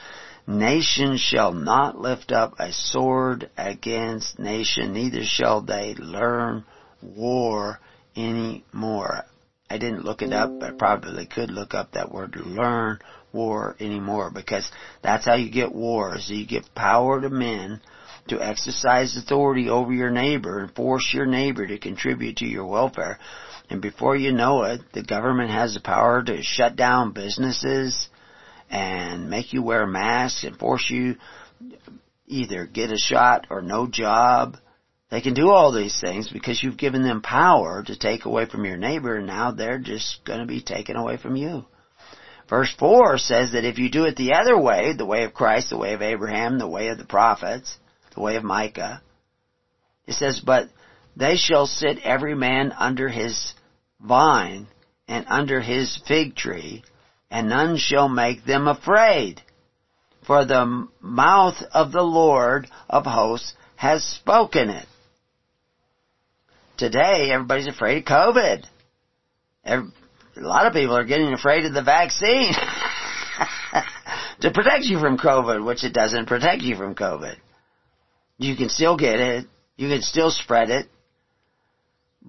Speaker 1: Nation shall not lift up a sword against nation, neither shall they learn war any more. I didn't look it up, but I probably could look up that word learn war anymore because that's how you get wars. You give power to men to exercise authority over your neighbor and force your neighbor to contribute to your welfare. And before you know it, the government has the power to shut down businesses and make you wear masks and force you either get a shot or no job. They can do all these things because you've given them power to take away from your neighbor and now they're just going to be taken away from you. Verse 4 says that if you do it the other way, the way of Christ, the way of Abraham, the way of the prophets, the way of Micah, it says, but they shall sit every man under his vine and under his fig tree, and none shall make them afraid. For the mouth of the Lord of hosts has spoken it. today everybody's afraid of COVID. A lot of people are getting afraid of the vaccine to protect you from COVID, which it doesn't protect you from COVID. You can still get it. You can still spread it.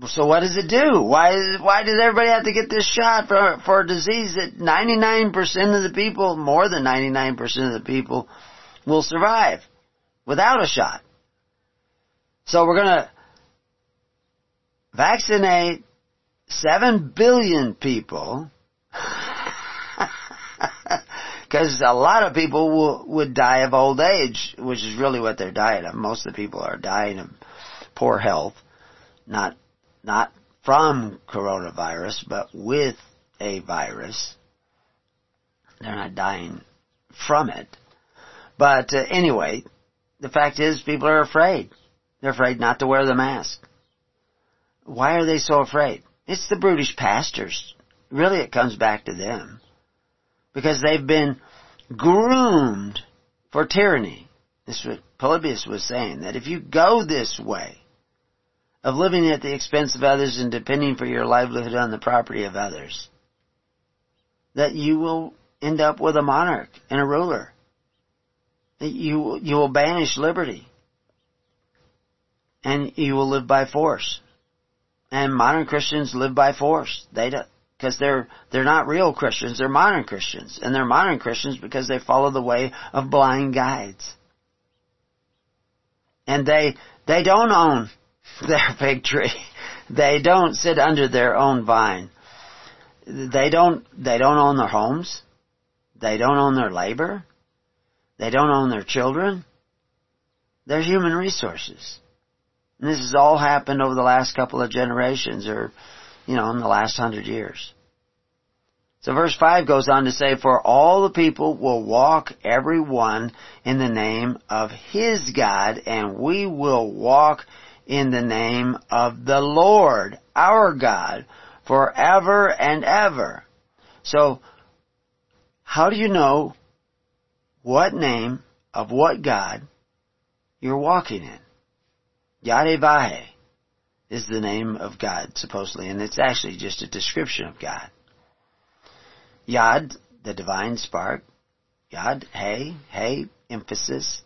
Speaker 1: So what does it do? Why why does everybody have to get this shot for for a disease that 99% of the people, more than 99% of the people will survive without a shot? So we're going to vaccinate 7 billion people because a lot of people will, would die of old age, which is really what they're dying of. Most of the people are dying of poor health, not not from coronavirus, but with a virus. They're not dying from it. But uh, anyway, the fact is people are afraid. They're afraid not to wear the mask. Why are they so afraid? It's the brutish pastors. Really, it comes back to them. Because they've been groomed for tyranny. This is what Polybius was saying, that if you go this way, of living at the expense of others and depending for your livelihood on the property of others, that you will end up with a monarch and a ruler. That you, you will banish liberty. And you will live by force. And modern Christians live by force. They don't, because they're, they're not real Christians, they're modern Christians. And they're modern Christians because they follow the way of blind guides. And they, they don't own their fig tree. They don't sit under their own vine. They don't, they don't own their homes. They don't own their labor. They don't own their children. They're human resources. And this has all happened over the last couple of generations or, you know, in the last hundred years. So verse 5 goes on to say, For all the people will walk every one in the name of his God, and we will walk in the name of the Lord, our God, forever and ever. So, how do you know what name of what God you're walking in? Yahweh is the name of God, supposedly, and it's actually just a description of God. Yad, the divine spark. Yad, hey, hey, emphasis.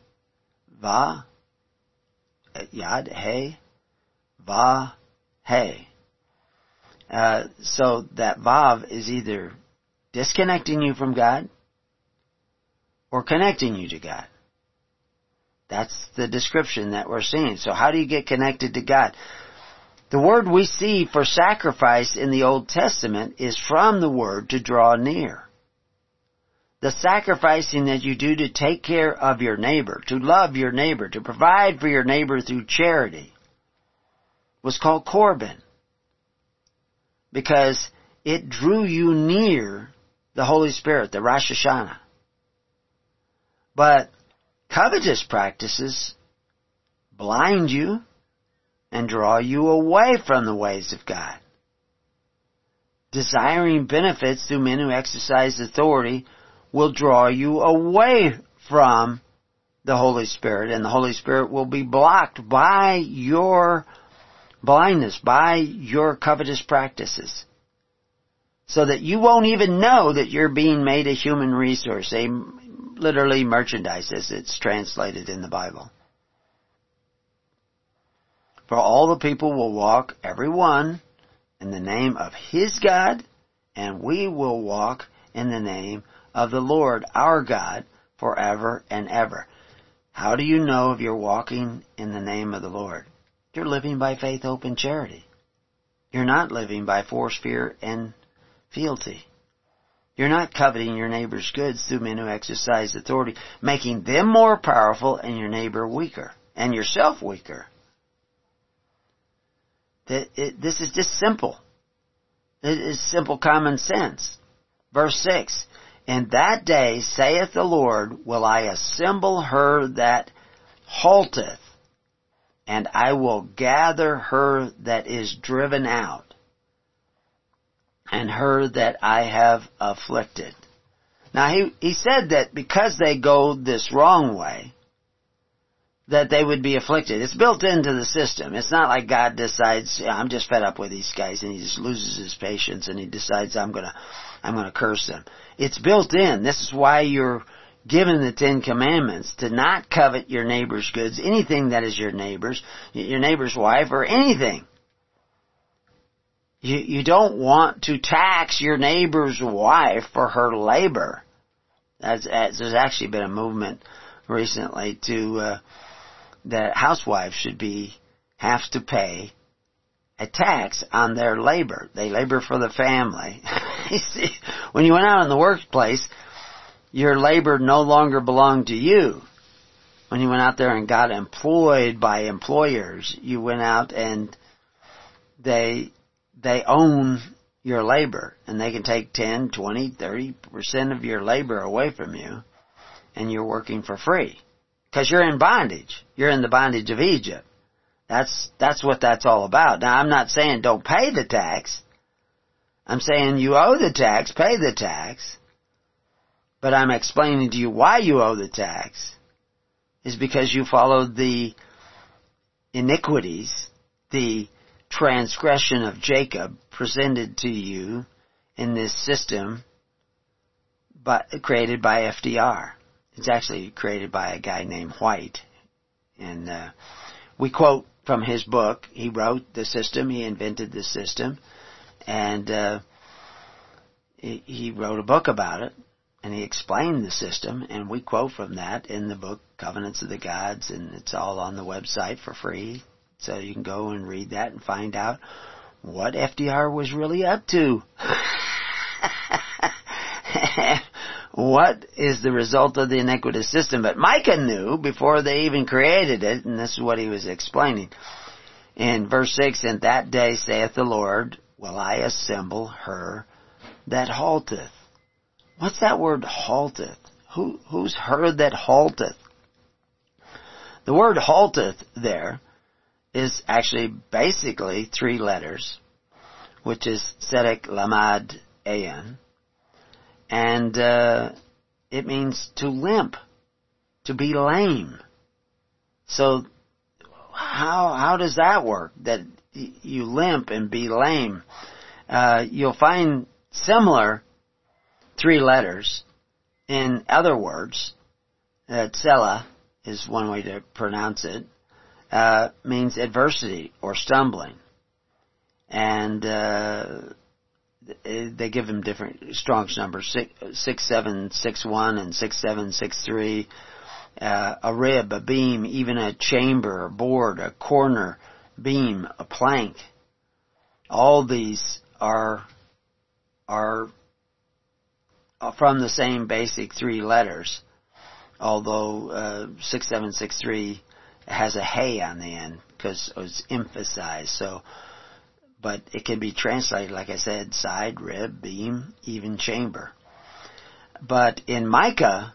Speaker 1: Va, Yad, He, Va, He. Uh, so that Vav is either disconnecting you from God or connecting you to God. That's the description that we're seeing. So how do you get connected to God? The word we see for sacrifice in the Old Testament is from the word to draw near the sacrificing that you do to take care of your neighbor, to love your neighbor, to provide for your neighbor through charity was called Corban. Because it drew you near the Holy Spirit, the Ruach HaKodesh. But covetous practices blind you and draw you away from the ways of God. Desiring benefits through men who exercise authority will draw you away from the Holy Spirit and the Holy Spirit will be blocked by your blindness, by your covetous practices. So that you won't even know that you're being made a human resource, a literally merchandise as it's translated in the Bible. For all the people will walk, every one, in the name of his God, and we will walk in the name of the Lord our God forever and ever. How do you know if you're walking in the name of the Lord? You're living by faith, hope, and charity. You're not living by force, fear, and fealty. You're not coveting your neighbor's goods through men who exercise authority, making them more powerful and your neighbor weaker, and yourself weaker. This is just simple. It is simple common sense. Verse 6 in that day, saith the Lord, will I assemble her that halteth, and I will gather her that is driven out, and her that I have afflicted. Now he, he said that because they go this wrong way, that they would be afflicted. It's built into the system. It's not like God decides, I'm just fed up with these guys and he just loses his patience and he decides I'm gonna, I'm gonna curse them. It's built in. This is why you're given the Ten Commandments to not covet your neighbor's goods, anything that is your neighbor's, your neighbor's wife or anything. You, you don't want to tax your neighbor's wife for her labor. There's actually been a movement recently to, uh, that housewives should be, have to pay a tax on their labor. They labor for the family. when you went out in the workplace, your labor no longer belonged to you. When you went out there and got employed by employers, you went out and they, they own your labor and they can take 10, 20, 30% of your labor away from you and you're working for free. Cause you're in bondage. You're in the bondage of Egypt. That's, that's what that's all about. Now I'm not saying don't pay the tax. I'm saying you owe the tax, pay the tax but I'm explaining to you why you owe the tax is because you followed the iniquities, the transgression of Jacob presented to you in this system but created by FDR. It's actually created by a guy named White. And uh, we quote from his book. He wrote the system. He invented the system. And uh, he, he wrote a book about it and he explained the system, and we quote from that in the book Covenants of the Gods, and it's all on the website for free. So you can go and read that and find out what FDR was really up to. what is the result of the iniquitous system? But Micah knew before they even created it, and this is what he was explaining. In verse 6, In that day saith the Lord, will I assemble her that halteth What's that word halteth? Who, who's heard that halteth? The word halteth there is actually basically three letters, which is Tzedek Lamad Ayan, and uh, it means to limp, to be lame. So how how does that work? That you limp and be lame? Uh, you'll find similar three letters. In other words, uh, tsela is one way to pronounce it, uh, means adversity or stumbling. And uh, they give them different Strong's numbers, six, six seven six one and six seven six three. Uh, a rib, a beam, even a chamber, a board, a corner, beam, a plank. All these are are uh, from the same basic three letters, although uh, 6763 has a hey on the end because it's emphasized. So, but it can be translated, like I said, side, rib, beam, even chamber. But in Micah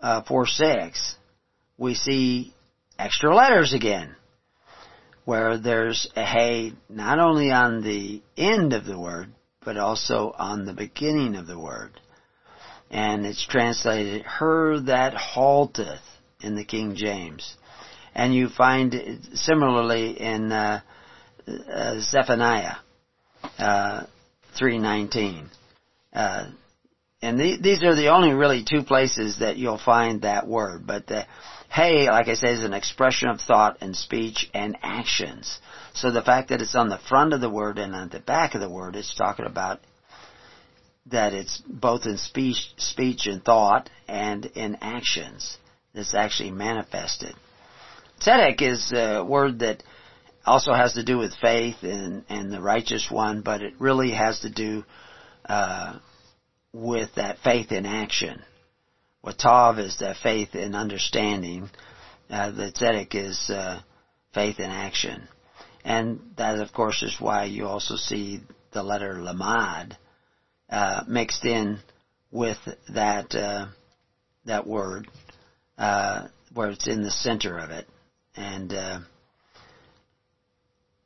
Speaker 1: uh, 4 6, we see extra letters again, where there's a hey not only on the end of the word, but also on the beginning of the word and it's translated her that halteth in the King James. And you find similarly in uh, uh, Zephaniah uh, 3:19. Uh, and the, these are the only really two places that you'll find that word. But the hey, like I say, is an expression of thought and speech and actions. So the fact that it's on the front of the word and on the back of the word, it's talking about that it's both in speech, speech and thought and in actions that's actually manifested. Tzedek is a word that also has to do with faith and, and the righteous one, but it really has to do uh, with that faith in action. What is that faith in understanding. Uh, the Tzedek is uh, faith in action. And that, of course, is why you also see the letter Lamad, uh, mixed in with that uh, that word uh, where it's in the center of it. And uh,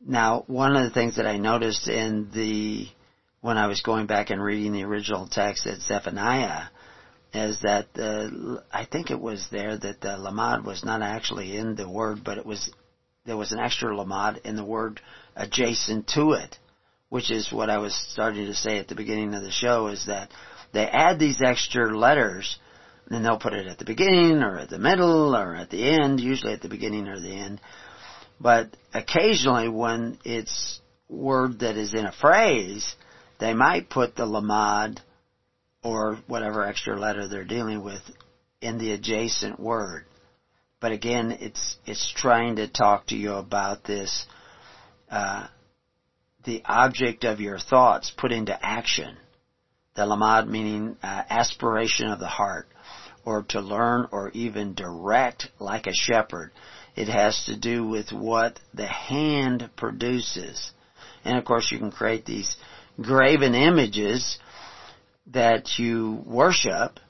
Speaker 1: now, one of the things that I noticed in the when I was going back and reading the original text at Zephaniah is that the, I think it was there that the lamad was not actually in the word, but it was there was an extra lamad in the word adjacent to it, which is what I was starting to say at the beginning of the show. Is that they add these extra letters, and they'll put it at the beginning or at the middle or at the end, usually at the beginning or the end. But occasionally, when it's word that is in a phrase, they might put the lamad or whatever extra letter they're dealing with in the adjacent word. But again, it's it's trying to talk to you about this, uh, the object of your thoughts put into action. The lamad meaning uh, aspiration of the heart, or to learn or even direct like a shepherd. It has to do with what the hand produces. And of course you can create these graven images that you worship,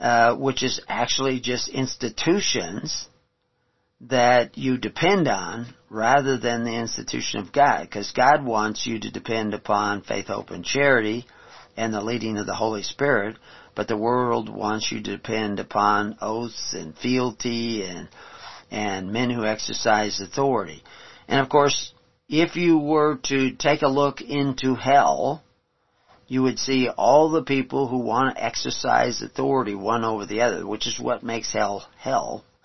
Speaker 1: uh, which is actually just institutions that you depend on rather than the institution of God. Because God wants you to depend upon faith, hope, and charity and the leading of the Holy Spirit, but the world wants you to depend upon oaths and fealty and and men who exercise authority. And of course, if you were to take a look into hell, you would see all the people who want to exercise authority one over the other, which is what makes hell hell.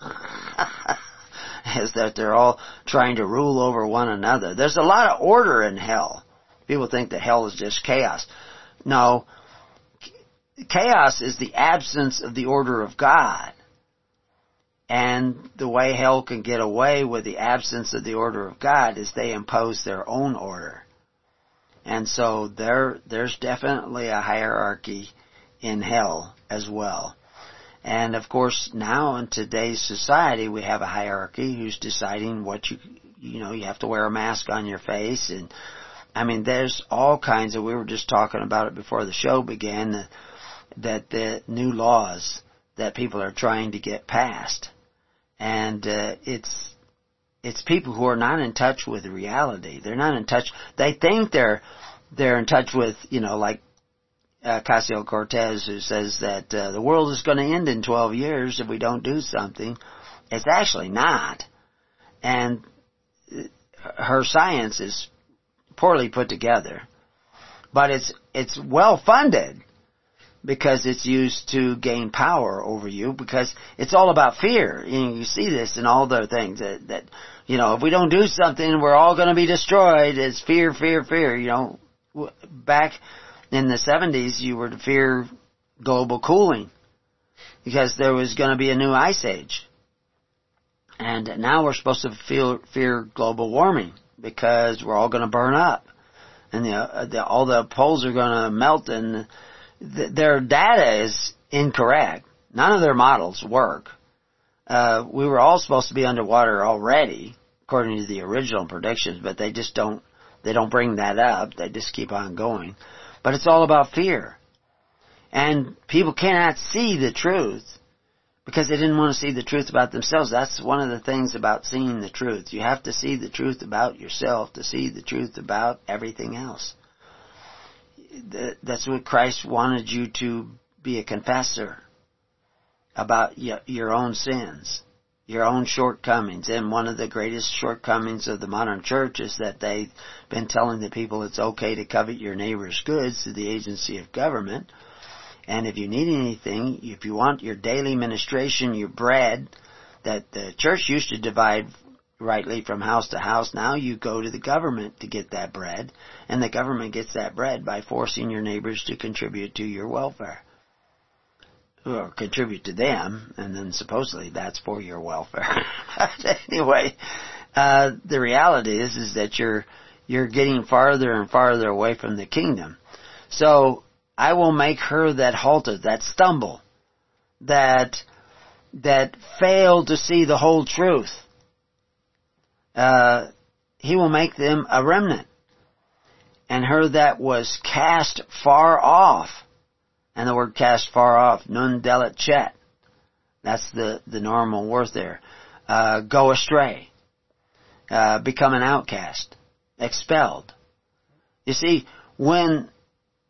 Speaker 1: is that they're all trying to rule over one another. There's a lot of order in hell. People think that hell is just chaos. No, chaos is the absence of the order of God. And the way hell can get away with the absence of the order of God is they impose their own order. And so there, there's definitely a hierarchy in hell as well. And of course, now in today's society, we have a hierarchy who's deciding what you, you know, you have to wear a mask on your face. And I mean, there's all kinds of, we were just talking about it before the show began, that the new laws that people are trying to get passed. And uh, it's it's people who are not in touch with reality. They're not in touch. They think they're they're in touch with you know like uh, Ocasio Cortez who says that uh, the world is going to end in 12 years if we don't do something. It's actually not, and uh, her science is poorly put together, but it's it's well funded because it's used to gain power over you because it's all about fear. You, you see this in all the things that, that, you know, if we don't do something, we're all going to be destroyed. It's fear, fear, fear. You know, back in the 70s, you were to fear global cooling because there was going to be a new ice age. And now we're supposed to feel, fear global warming because we're all going to burn up and the, uh, the, all the poles are going to melt and th- their data is incorrect. None of their models work. Uh, we were all supposed to be underwater already, according to the original predictions, but they just don't, they don't bring that up. They just keep on going. But it's all about fear. And people cannot see the truth because they didn't want to see the truth about themselves. That's one of the things about seeing the truth. You have to see the truth about yourself to see the truth about everything else that's what Christ wanted you to be a confessor about your own sins, your own shortcomings. And one of the greatest shortcomings of the modern church is that they've been telling the people it's okay to covet your neighbor's goods through the agency of government. And if you need anything, if you want your daily ministration, your bread, that the church used to divide rightly from house to house. Now you go to the government to get that bread, and the government gets that bread by forcing your neighbors to contribute to your welfare. Or contribute to them, and then supposedly that's for your welfare. anyway, uh, the reality is, is that you're, you're getting farther and farther away from the kingdom. So, I will make her that halted, that stumble, that, that failed to see the whole truth uh, he will make them a remnant. And her that was cast far off, and the word cast far off, nun dalet chet. That's the, the normal word there. Uh, go astray. Uh, become an outcast. Expelled. You see, when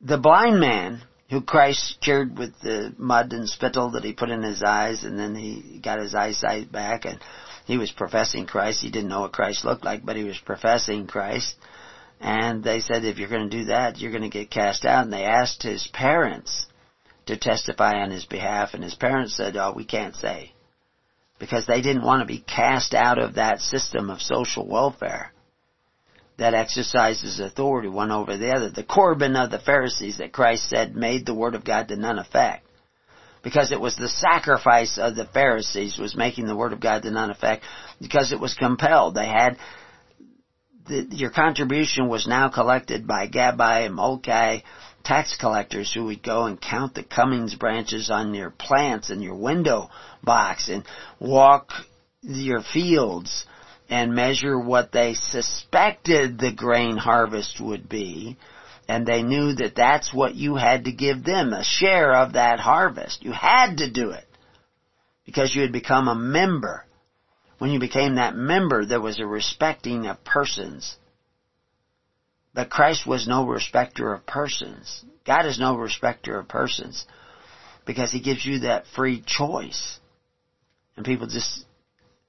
Speaker 1: the blind man who Christ cured with the mud and spittle that he put in his eyes and then he got his eyesight back and he was professing Christ. He didn't know what Christ looked like, but he was professing Christ. And they said, if you're going to do that, you're going to get cast out. And they asked his parents to testify on his behalf, and his parents said, oh, we can't say. Because they didn't want to be cast out of that system of social welfare that exercises authority one over the other. The Corban of the Pharisees that Christ said made the Word of God to none effect. Because it was the sacrifice of the Pharisees was making the Word of God to none effect. Because it was compelled. They had, the, your contribution was now collected by Gabbai and Mulkai, tax collectors who would go and count the Cummings branches on your plants and your window box and walk your fields and measure what they suspected the grain harvest would be, and they knew that that's what you had to give them, a share of that harvest. You had to do it because you had become a member. When you became that member, there was a respecting of persons. But Christ was no respecter of persons. God is no respecter of persons because He gives you that free choice. And people just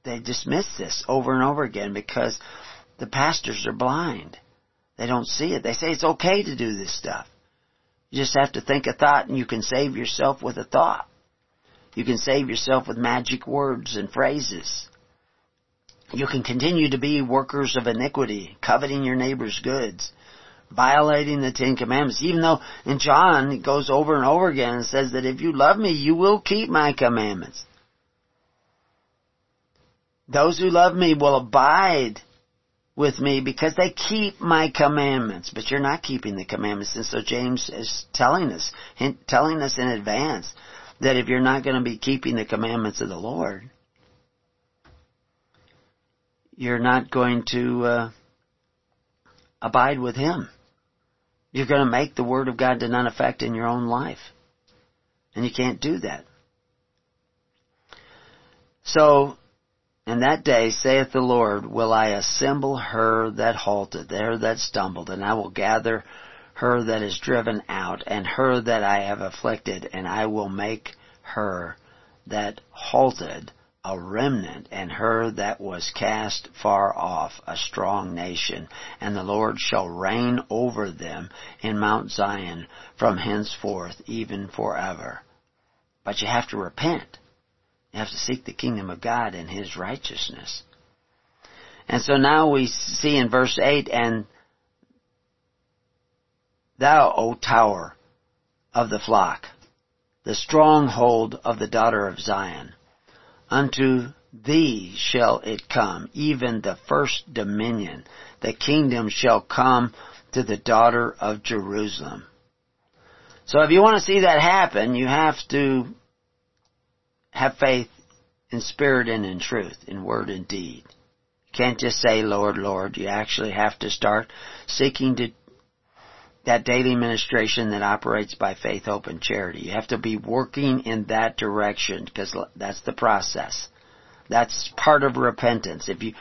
Speaker 1: they dismiss this over and over again because the pastors are blind. They don't see it. They say it's okay to do this stuff. You just have to think a thought and you can save yourself with a thought. You can save yourself with magic words and phrases. You can continue to be workers of iniquity, coveting your neighbor's goods, violating the Ten Commandments, even though in John it goes over and over again and says that if you love me, you will keep my commandments. Those who love me will abide with me because they keep my commandments. But you're not keeping the commandments. And so James is telling us, telling us in advance that if you're not going to be keeping the commandments of the Lord, you're not going to uh, abide with Him. You're going to make the Word of God to none effect in your own life. And you can't do that. So, in that day, saith the Lord, will I assemble her that halted, her that stumbled, and I will gather her that is driven out, and her that I have afflicted, and I will make her that halted a remnant, and her that was cast far off a strong nation, and the Lord shall reign over them in Mount Zion from henceforth even forever. But you have to repent. You have to seek the kingdom of God and His righteousness. And so now we see in verse 8, and thou, O tower of the flock, the stronghold of the daughter of Zion, unto thee shall it come, even the first dominion. The kingdom shall come to the daughter of Jerusalem. So if you want to see that happen, you have to have faith in spirit and in truth, in word and deed. You can't just say, Lord, Lord. You actually have to start seeking to that daily ministration that operates by faith, hope, and charity. You have to be working in that direction because that's the process. That's part of repentance. If you,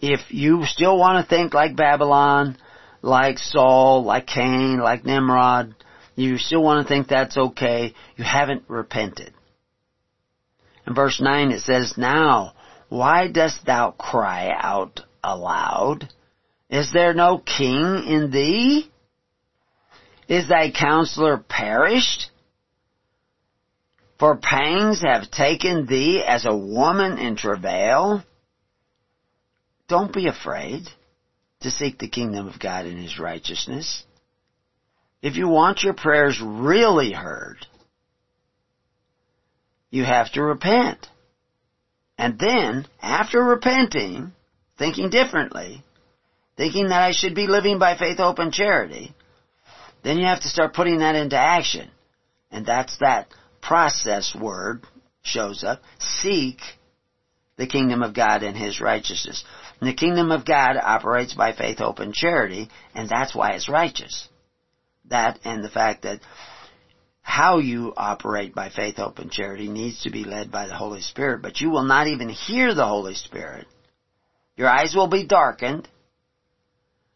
Speaker 1: if you still want to think like Babylon, like Saul, like Cain, like Nimrod, you still want to think that's okay, you haven't repented. In verse 9 it says, Now, why dost thou cry out aloud? Is there no king in thee? Is thy counselor perished? For pangs have taken thee as a woman in travail. Don't be afraid to seek the kingdom of God and His righteousness. If you want your prayers really heard, you have to repent. And then, after repenting, thinking differently, thinking that I should be living by faith, hope, and charity, then you have to start putting that into action. And that's that process word shows up. Seek the kingdom of God and His righteousness. And the kingdom of God operates by faith, hope, and charity, and that's why it's righteous. That and the fact that how you operate by faith, hope, and charity needs to be led by the Holy Spirit, but you will not even hear the Holy Spirit. Your eyes will be darkened.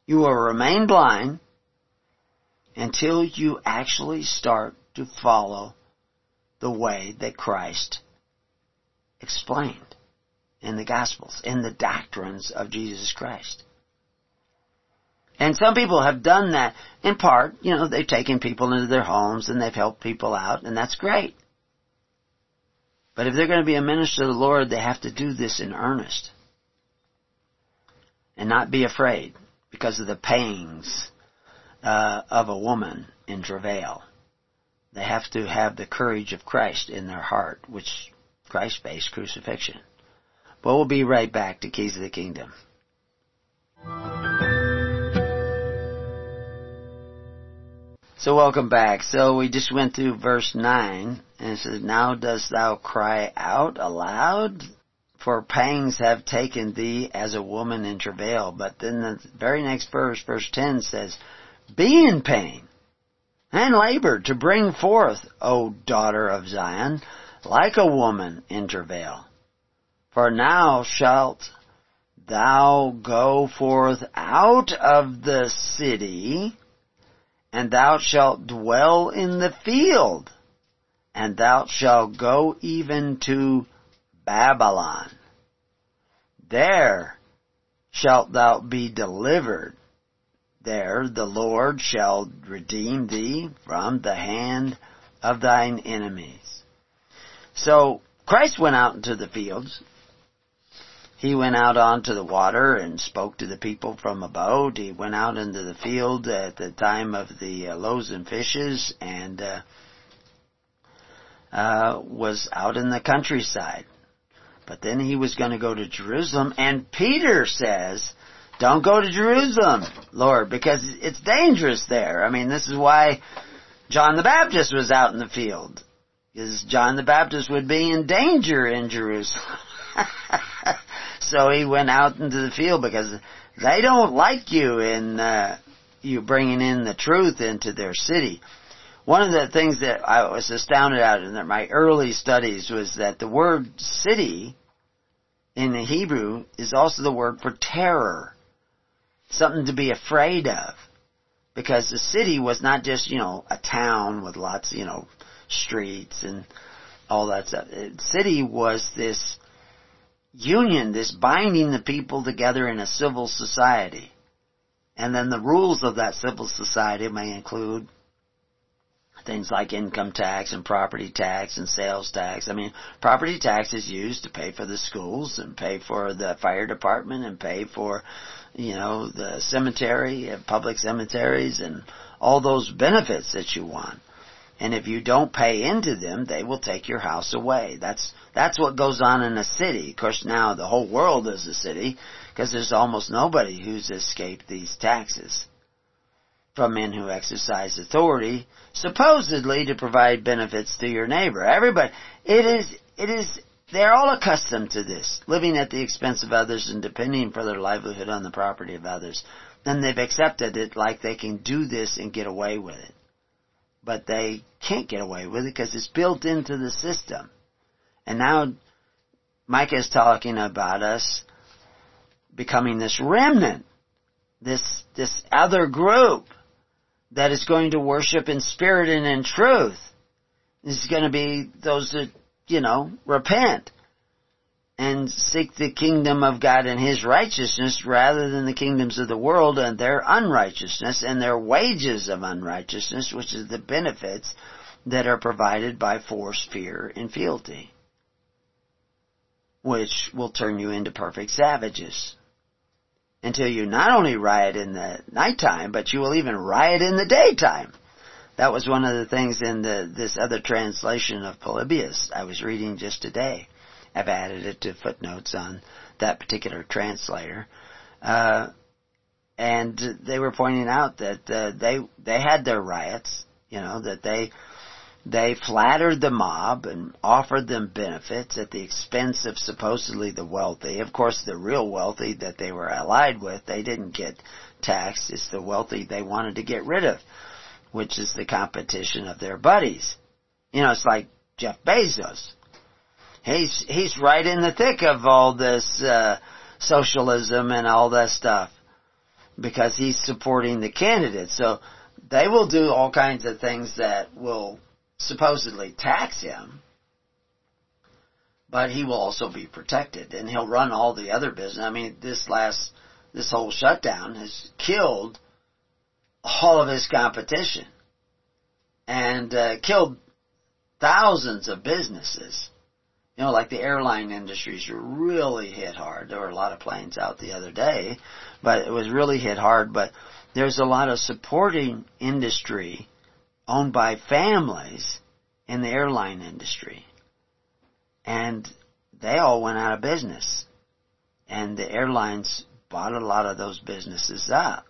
Speaker 1: You will remain blind until you actually start to follow the way that Christ explained in the Gospels, in the doctrines of Jesus Christ. And some people have done that in part, you know, they've taken people into their homes and they've helped people out, and that's great. But if they're going to be a minister of the Lord, they have to do this in earnest. And not be afraid because of the pangs uh, of a woman in travail. They have to have the courage of Christ in their heart, which Christ faced crucifixion. But we'll be right back to Keys of the Kingdom. So welcome back. So we just went through verse 9 and it says, Now dost thou cry out aloud? For pangs have taken thee as a woman in travail. But then the very next verse, verse 10 says, Be in pain and labor to bring forth, O daughter of Zion, like a woman in travail. For now shalt thou go forth out of the city, and thou shalt dwell in the field, and thou shalt go even to Babylon. There shalt thou be delivered. There the Lord shall redeem thee from the hand of thine enemies. So Christ went out into the fields he went out onto the water and spoke to the people from a boat. He went out into the field at the time of the uh, loaves and fishes and uh, uh, was out in the countryside. But then he was going to go to Jerusalem, and Peter says, "Don't go to Jerusalem, Lord, because it's dangerous there." I mean, this is why John the Baptist was out in the field, because John the Baptist would be in danger in Jerusalem. So he went out into the field because they don't like you in uh, you bringing in the truth into their city. One of the things that I was astounded at in my early studies was that the word city in the Hebrew is also the word for terror. Something to be afraid of. Because the city was not just, you know, a town with lots, you know, streets and all that stuff. The city was this union, this binding the people together in a civil society. And then the rules of that civil society may include things like income tax and property tax and sales tax. I mean, property tax is used to pay for the schools and pay for the fire department and pay for, you know, the cemetery, uh, public cemeteries and all those benefits that you want. And if you don't pay into them, they will take your house away. That's, that's what goes on in a city. Of course now the whole world is a city because there's almost nobody who's escaped these taxes from men who exercise authority, supposedly to provide benefits to your neighbor. Everybody, it is, it is, they're all accustomed to this, living at the expense of others and depending for their livelihood on the property of others. Then they've accepted it like they can do this and get away with it but they can't get away with it because it's built into the system. And now Micah is talking about us becoming this remnant, this, this other group that is going to worship in spirit and in truth. This is going to be those that, you know, repent and seek the kingdom of God and His righteousness rather than the kingdoms of the world and their unrighteousness and their wages of unrighteousness, which is the benefits that are provided by force, fear, and fealty, which will turn you into perfect savages. Until you not only riot in the nighttime, but you will even riot in the daytime. That was one of the things in the, this other translation of Polybius I was reading just today have added it to footnotes on that particular translator. Uh, and they were pointing out that uh, they they had their riots, you know, that they they flattered the mob and offered them benefits at the expense of supposedly the wealthy. Of course, the real wealthy that they were allied with, they didn't get taxed. It's the wealthy they wanted to get rid of, which is the competition of their buddies. You know, it's like Jeff Bezos he's he's right in the thick of all this uh, socialism and all that stuff because he's supporting the candidate. So they will do all kinds of things that will supposedly tax him, but he will also be protected and he'll run all the other business. I mean, this last, this whole shutdown has killed all of his competition and uh, killed thousands of businesses. You know, like the airline industries are really hit hard. There were a lot of planes out the other day, but it was really hit hard. But there's a lot of supporting industry owned by families in the airline industry. And they all went out of business. And the airlines bought a lot of those businesses up.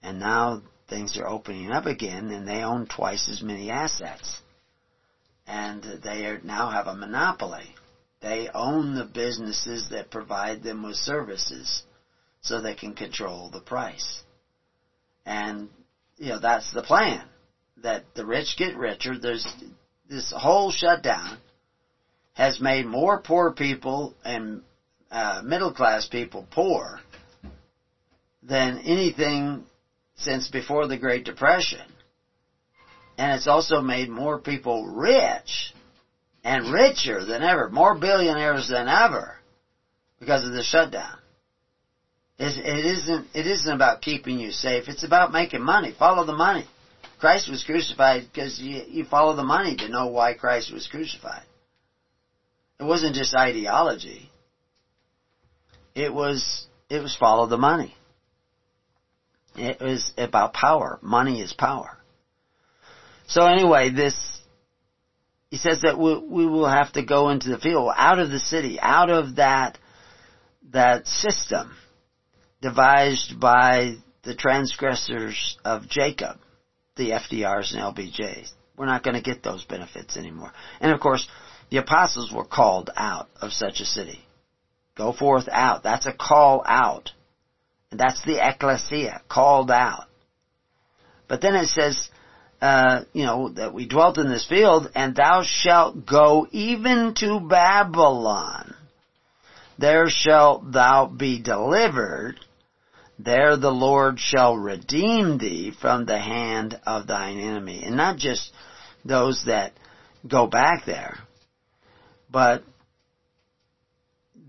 Speaker 1: And now things are opening up again and they own twice as many assets. And they are, now have a monopoly. They own the businesses that provide them with services so they can control the price. And, you know, that's the plan. That the rich get richer. There's this whole shutdown has made more poor people and uh, middle class people poor than anything since before the Great Depression. And it's also made more people rich and richer than ever, more billionaires than ever because of the shutdown. It, it isn't, it isn't about keeping you safe. It's about making money. Follow the money. Christ was crucified because you, you follow the money to know why Christ was crucified. It wasn't just ideology. It was, it was follow the money. It was about power. Money is power. So anyway, this, he says that we, we will have to go into the field, out of the city, out of that, that system devised by the transgressors of Jacob, the FDRs and LBJs. We're not going to get those benefits anymore. And of course, the apostles were called out of such a city. Go forth out. That's a call out. And that's the ecclesia, called out. But then it says, uh, you know, that we dwelt in this field, and thou shalt go even to Babylon. There shalt thou be delivered, there the Lord shall redeem thee from the hand of thine enemy. And not just those that go back there, but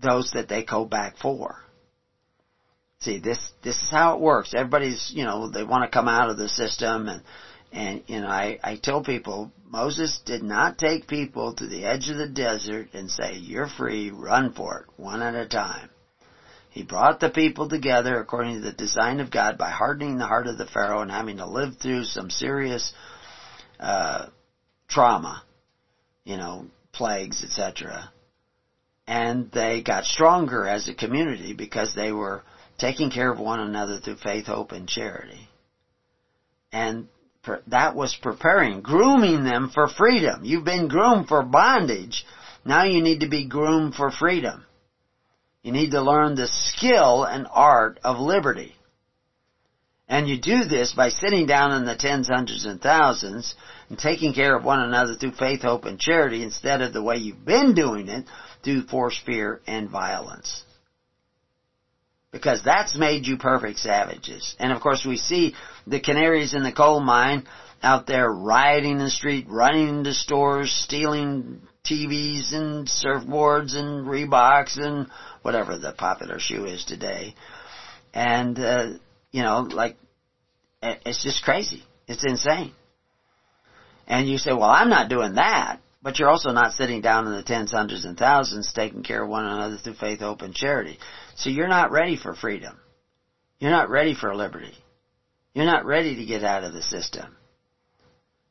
Speaker 1: those that they go back for. See, this, this is how it works. Everybody's, you know, they want to come out of the system and, and, you know, I, I tell people, Moses did not take people to the edge of the desert and say, you're free, run for it, one at a time. He brought the people together according to the design of God by hardening the heart of the Pharaoh and having to live through some serious uh, trauma, you know, plagues, etc. And they got stronger as a community because they were taking care of one another through faith, hope, and charity. And that was preparing, grooming them for freedom. You've been groomed for bondage. Now you need to be groomed for freedom. You need to learn the skill and art of liberty. And you do this by sitting down in the tens, hundreds, and thousands and taking care of one another through faith, hope, and charity instead of the way you've been doing it through force, fear, and violence. Because that's made you perfect savages. And of course we see the canaries in the coal mine out there rioting the street, running into stores, stealing TVs and surfboards and Reeboks and whatever the popular shoe is today. And, uh, you know, like, it's just crazy. It's insane. And you say, well, I'm not doing that. But you're also not sitting down in the tens, hundreds, and thousands taking care of one another through faith, hope, and charity. So you're not ready for freedom. You're not ready for liberty. You're not ready to get out of the system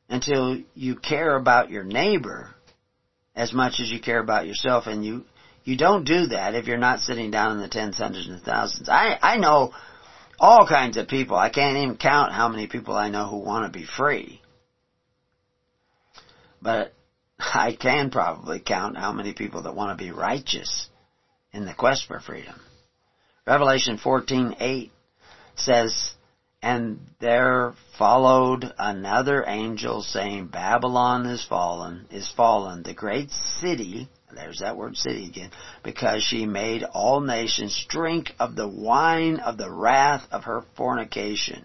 Speaker 1: until you care about your neighbor as much as you care about yourself and you you don't do that if you're not sitting down in the tens, hundreds, and thousands. I, I know all kinds of people. I can't even count how many people I know who want to be free. But I can probably count how many people that want to be righteous in the quest for freedom. Revelation 14:8 says, "And there followed another angel saying, Babylon is fallen, is fallen, the great city there's that word city again. Because she made all nations drink of the wine of the wrath of her fornication.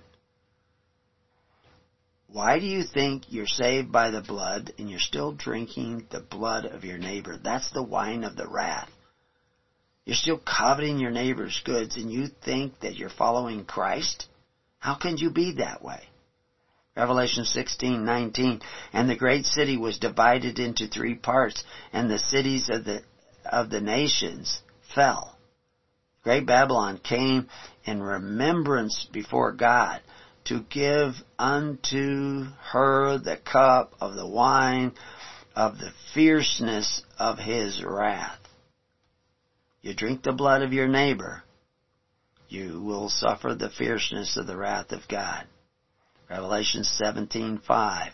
Speaker 1: Why do you think you're saved by the blood and you're still drinking the blood of your neighbor? That's the wine of the wrath. You're still coveting your neighbor's goods and you think that you're following Christ? How can you be that way? Revelation 16:19 and the great city was divided into three parts and the cities of the of the nations fell. Great Babylon came in remembrance before God to give unto her the cup of the wine of the fierceness of his wrath. You drink the blood of your neighbor, you will suffer the fierceness of the wrath of God. Revelation 17:5.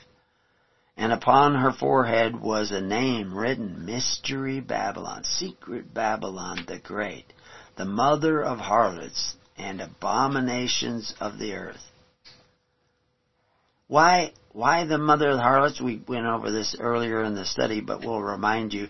Speaker 1: And upon her forehead was a name written, Mystery Babylon, Secret Babylon the Great, the mother of harlots and abominations of the earth. Why, why the mother of harlots? We went over this earlier in the study, but we'll remind you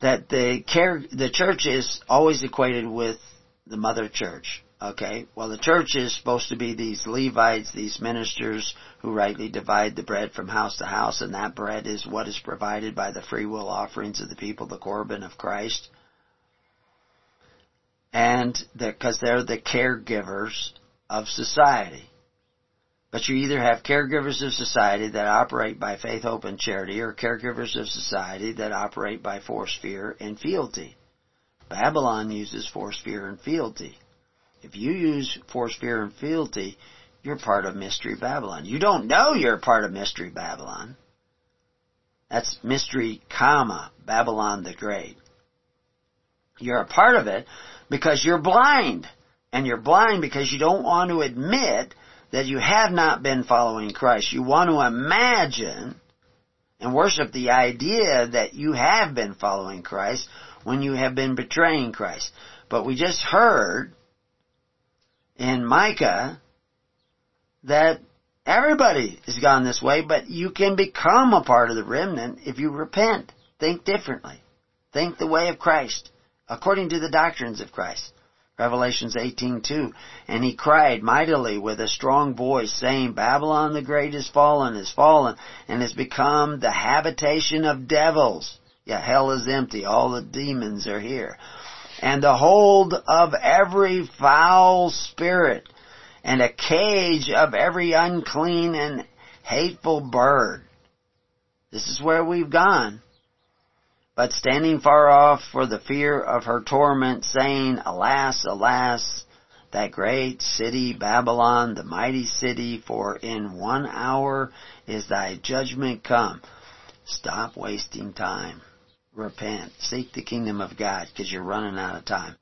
Speaker 1: that the care, the church is always equated with the mother church. Okay, well the church is supposed to be these Levites, these ministers who rightly divide the bread from house to house, and that bread is what is provided by the free will offerings of the people, the Corban of Christ. And because they're the caregivers of society. But you either have caregivers of society that operate by faith, hope, and charity, or caregivers of society that operate by force, fear, and fealty. Babylon uses force, fear, and fealty. If you use force, fear, and fealty, you're part of Mystery Babylon. You don't know you're part of Mystery Babylon. That's Mystery, comma, Babylon the Great. You're a part of it because you're blind. And you're blind because you don't want to admit that you have not been following Christ. You want to imagine and worship the idea that you have been following Christ when you have been betraying Christ. But we just heard in Micah that everybody has gone this way, but you can become a part of the remnant if you repent. Think differently. Think the way of Christ, according to the doctrines of Christ. Revelations 18:2 and he cried mightily with a strong voice saying Babylon the great is fallen is fallen and has become the habitation of devils yeah hell is empty all the demons are here and the hold of every foul spirit, and a cage of every unclean and hateful bird. This is where we've gone. But standing far off for the fear of her torment, saying, Alas, alas, that great city Babylon, the mighty city, for in one hour is thy judgment come. Stop wasting time. Repent. Seek the kingdom of God because you're running out of time.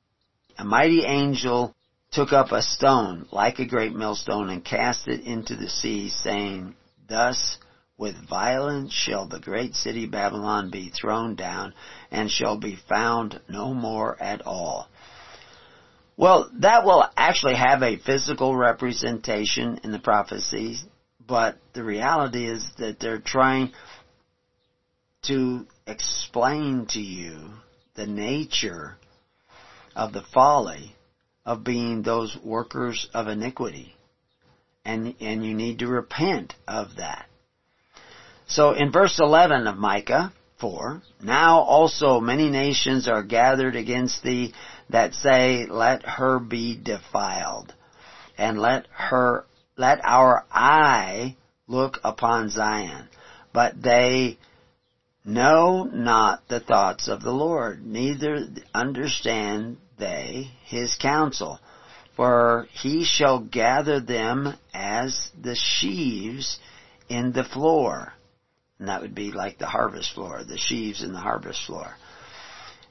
Speaker 1: A mighty angel took up a stone like a great millstone and cast it into the sea saying, Thus with violence shall the great city Babylon be thrown down and shall be found no more at all. Well, that will actually have a physical representation in the prophecies, but the reality is that they're trying to explain to you the nature of the folly of being those workers of iniquity. And, and you need to repent of that. So in verse 11 of Micah 4, now also many nations are gathered against thee that say, let her be defiled, and let her, let our eye look upon Zion. But they know not the thoughts of the Lord, neither understand they his counsel. For he shall gather them as the sheaves in the floor. And that would be like the harvest floor, the sheaves in the harvest floor.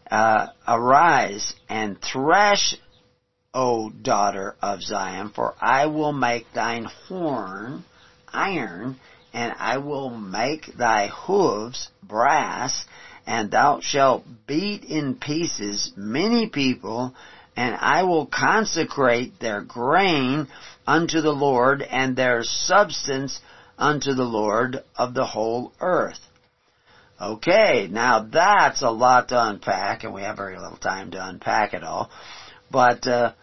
Speaker 1: Uh, arise and thresh, O daughter of Zion, for I will make thine horn iron, and I will make thy hooves brass, and thou shalt beat in pieces many people, and I will consecrate their grain unto the Lord, and their substance unto the Lord of the whole earth. Okay, now that's a lot to unpack, and we have very little time to unpack it all. But uh,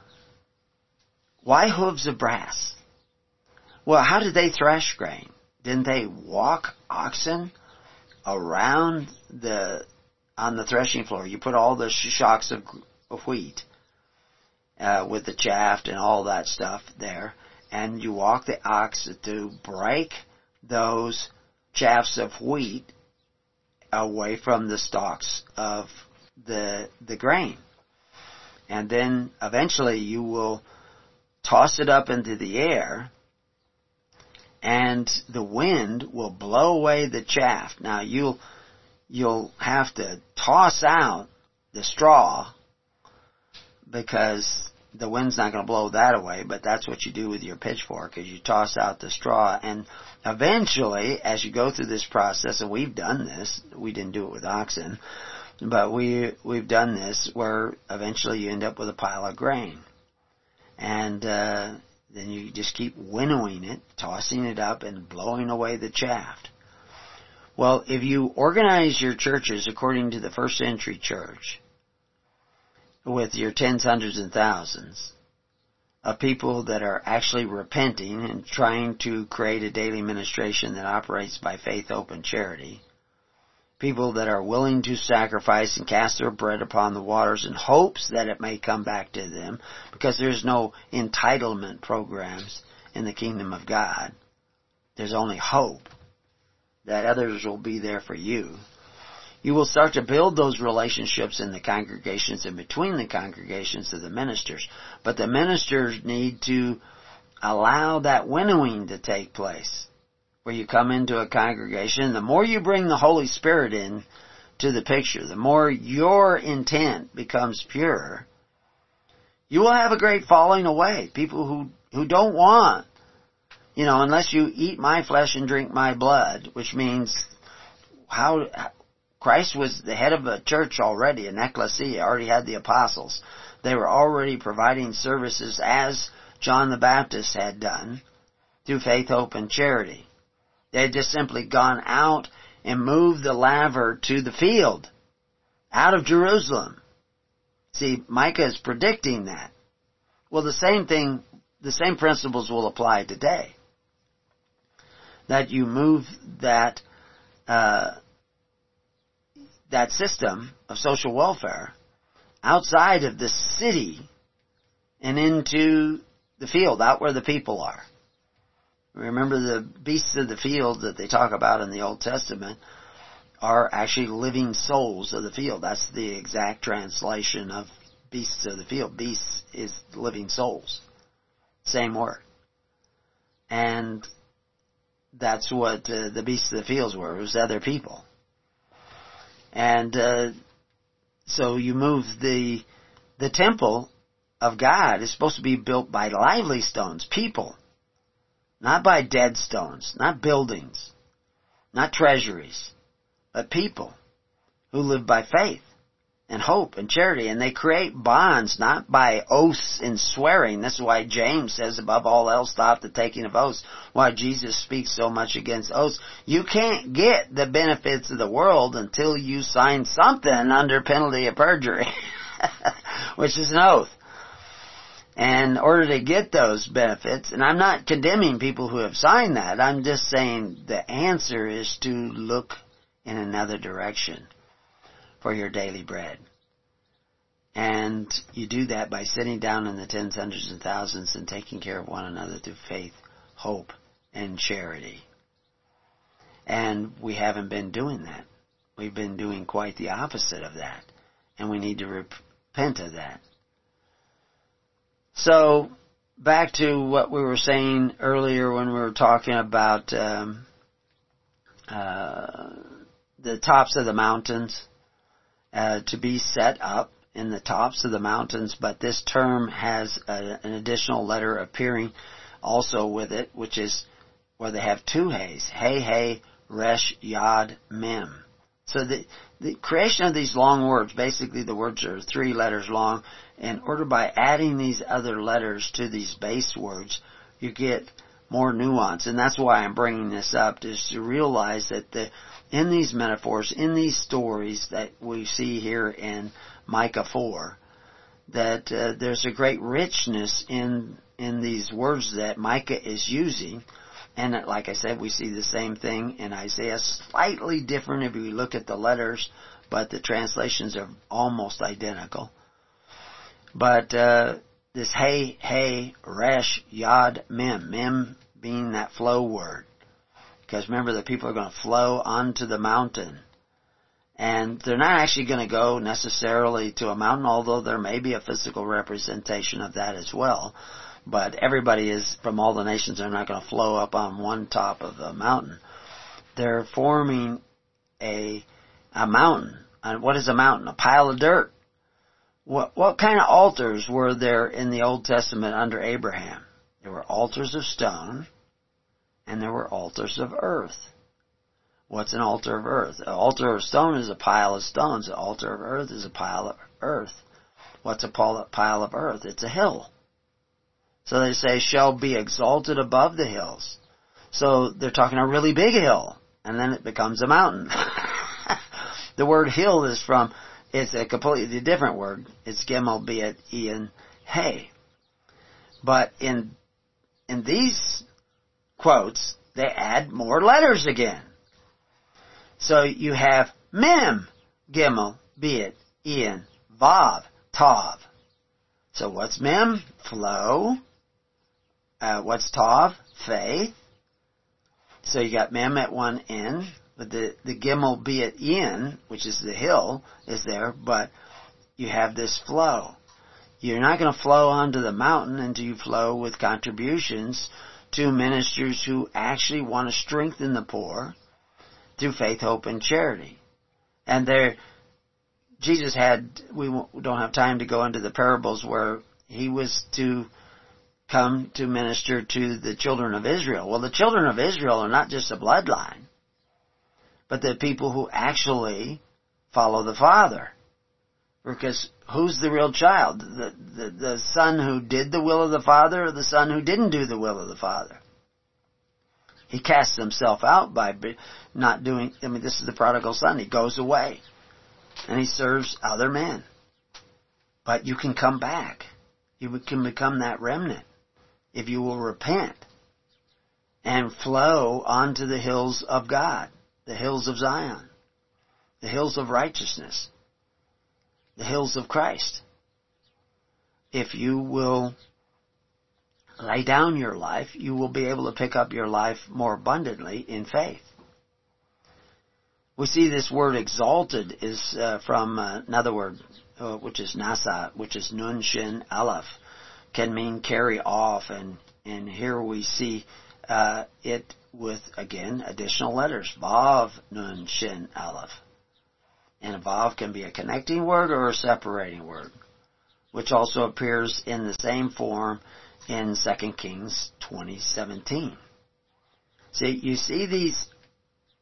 Speaker 1: why hooves of brass? Well, how did they thresh grain? Didn't they walk oxen around the on the threshing floor? You put all the shocks of, of wheat uh, with the chaff and all that stuff there, and you walk the ox to break those chaffs of wheat away from the stalks of the the grain. And then eventually you will toss it up into the air and the wind will blow away the chaff. Now you'll you'll have to toss out the straw because the wind's not going to blow that away, but that's what you do with your pitchfork is you toss out the straw and eventually as you go through this process and we've done this, we didn't do it with oxen, but we we've done this where eventually you end up with a pile of grain. And uh then you just keep winnowing it, tossing it up and blowing away the chaff. Well, if you organize your churches according to the first century church, with your tens, hundreds, and thousands of people that are actually repenting and trying to create a daily ministration that operates by faith, hope, and charity. People that are willing to sacrifice and cast their bread upon the waters in hopes that it may come back to them because there's no entitlement programs in the kingdom of God. There's only hope that others will be there for you you will start to build those relationships in the congregations and between the congregations of the ministers. But the ministers need to allow that winnowing to take place. Where you come into a congregation, the more you bring the Holy Spirit in to the picture, the more your intent becomes pure, you will have a great falling away. People who, who don't want, you know, unless you eat my flesh and drink my blood, which means how, Christ was the head of a church already, an ecclesia, already had the apostles. They were already providing services as John the Baptist had done through faith, hope, and charity. They had just simply gone out and moved the laver to the field, out of Jerusalem. See, Micah is predicting that. Well, the same thing, the same principles will apply today. That you move that uh, that system of social welfare outside of the city and into the field, out where the people are. Remember the beasts of the field that they talk about in the Old Testament are actually living souls of the field. That's the exact translation of beasts of the field. Beasts is living souls. Same word. And that's what uh, the beasts of the fields were. It was other people. And uh, so you move the the temple of God is supposed to be built by lively stones, people, not by dead stones, not buildings, not treasuries, but people who live by faith and hope and charity. And they create bonds not by oaths and swearing. This is why James says above all else stop the taking of oaths. Why Jesus speaks so much against oaths. You can't get the benefits of the world until you sign something under penalty of perjury. Which is an oath. And in order to get those benefits, and I'm not condemning people who have signed that, I'm just saying the answer is to look in another direction for your daily bread. And you do that by sitting down in the tens, hundreds, and thousands and taking care of one another through faith, hope, and charity. And we haven't been doing that. We've been doing quite the opposite of that. And we need to repent of that. So, back to what we were saying earlier when we were talking about um, uh, the tops of the mountains uh, to be set up in the tops of the mountains, but this term has a, an additional letter appearing also with it, which is where they have two hays. Hey, hey, resh, yod, mem. So the, the creation of these long words, basically the words are three letters long, and order by adding these other letters to these base words, you get more nuance. And that's why I'm bringing this up, is to realize that the, in these metaphors, in these stories that we see here in Micah 4, that uh, there's a great richness in in these words that Micah is using. And like I said, we see the same thing in Isaiah, slightly different if we look at the letters, but the translations are almost identical. But uh, this hey, hey, resh, yod, mem, mem being that flow word. Because remember, the people are going to flow onto the mountain. And they're not actually going to go necessarily to a mountain, although there may be a physical representation of that as well. But everybody is, from all the nations, they're not going to flow up on one top of a mountain. They're forming a, a mountain. And what is a mountain? A pile of dirt. What, what kind of altars were there in the Old Testament under Abraham? There were altars of stone, and there were altars of earth. What's an altar of earth? An altar of stone is a pile of stones. An altar of earth is a pile of earth. What's a pile of earth? It's a hill. So they say, shall be exalted above the hills. So they're talking a really big hill, and then it becomes a mountain. the word hill is from, it's a completely different word. It's Gimel, be it Ian, Hey. But in, in these quotes, they add more letters again. So you have Mem, Gimel, be it Ian, Vav, Tav. So what's Mem? Flow. Uh, what's Tav? Faith. So you got Mem at one end, but the, the Gimel, Beit Ayin, which is the hill, is there, but you have this flow. You're not going to flow onto the mountain until you flow with contributions to ministers who actually want to strengthen the poor through faith, hope, and charity. And there, Jesus had, we don't have time to go into the parables where he was to come to minister to the children of Israel. Well, the children of Israel are not just a bloodline, but the people who actually follow the Father. Because who's the real child? The, the, the son who did the will of the Father or the son who didn't do the will of the Father? He casts himself out by not doing, I mean, this is the prodigal son. He goes away and he serves other men. But you can come back. You can become that remnant if you will repent and flow onto the hills of God, the hills of Zion, the hills of righteousness, the hills of Christ. If you will lay down your life, you will be able to pick up your life more abundantly in faith. We see this word exalted is uh, from uh, another word, uh, which is nasa, which is nun shin aleph, can mean carry off, and and here we see uh, it with again additional letters, vav nun shin aleph, and a vav can be a connecting word or a separating word, which also appears in the same form in 2 Kings 2017. See, you see these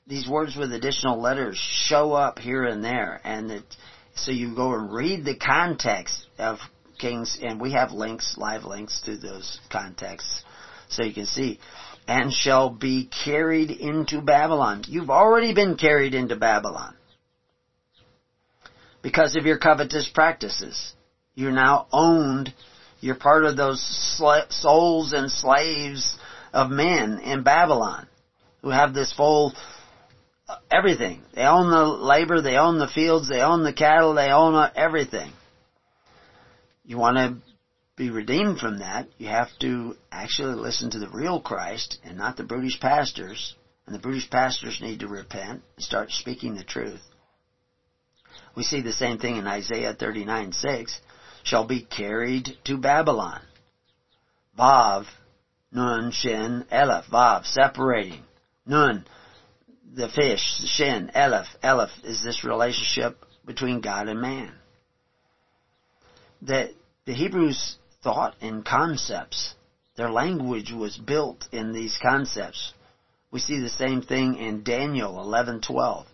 Speaker 1: these words with additional letters show up here and there, and it, so you go and read the context of Kings, and we have links, live links to those contexts, so you can see. And shall be carried into Babylon. You've already been carried into Babylon because of your covetous practices. You're now owned you're part of those souls and slaves of men in Babylon who have this full uh, everything. They own the labor, they own the fields, they own the cattle, they own uh, everything. You want to be redeemed from that, you have to actually listen to the real Christ and not the brutish pastors. And the brutish pastors need to repent and start speaking the truth. We see the same thing in Isaiah 39 6 shall be carried to Babylon. Vav, Nun, Shin, Aleph, Vav, separating. Nun, the fish, Shin, Aleph, Aleph is this relationship between God and man. That the Hebrews thought and concepts. Their language was built in these concepts. We see the same thing in Daniel 11:12.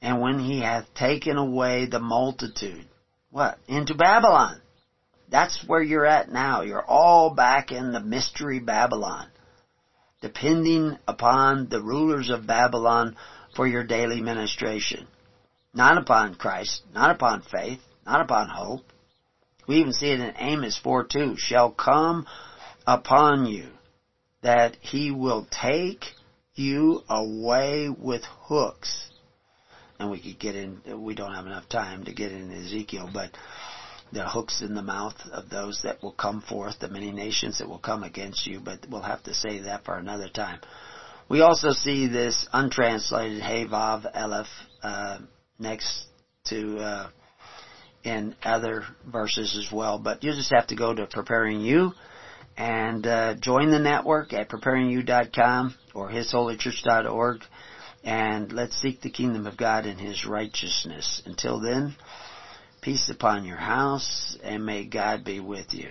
Speaker 1: And when he hath taken away the multitude, what? Into Babylon. That's where you're at now. You're all back in the mystery Babylon, depending upon the rulers of Babylon for your daily ministration. Not upon Christ, not upon faith, not upon hope. We even see it in Amos 4 2. Shall come upon you that he will take you away with hooks. And we could get in, we don't have enough time to get in Ezekiel, but the hooks in the mouth of those that will come forth, the many nations that will come against you, but we'll have to save that for another time. We also see this untranslated Hey Vav Aleph uh, next to uh, in other verses as well. But you just have to go to Preparing You and uh, join the network at preparingyou.com or hisholychurch.org and let's seek the kingdom of God and His righteousness. Until then, peace upon your house and may God be with you.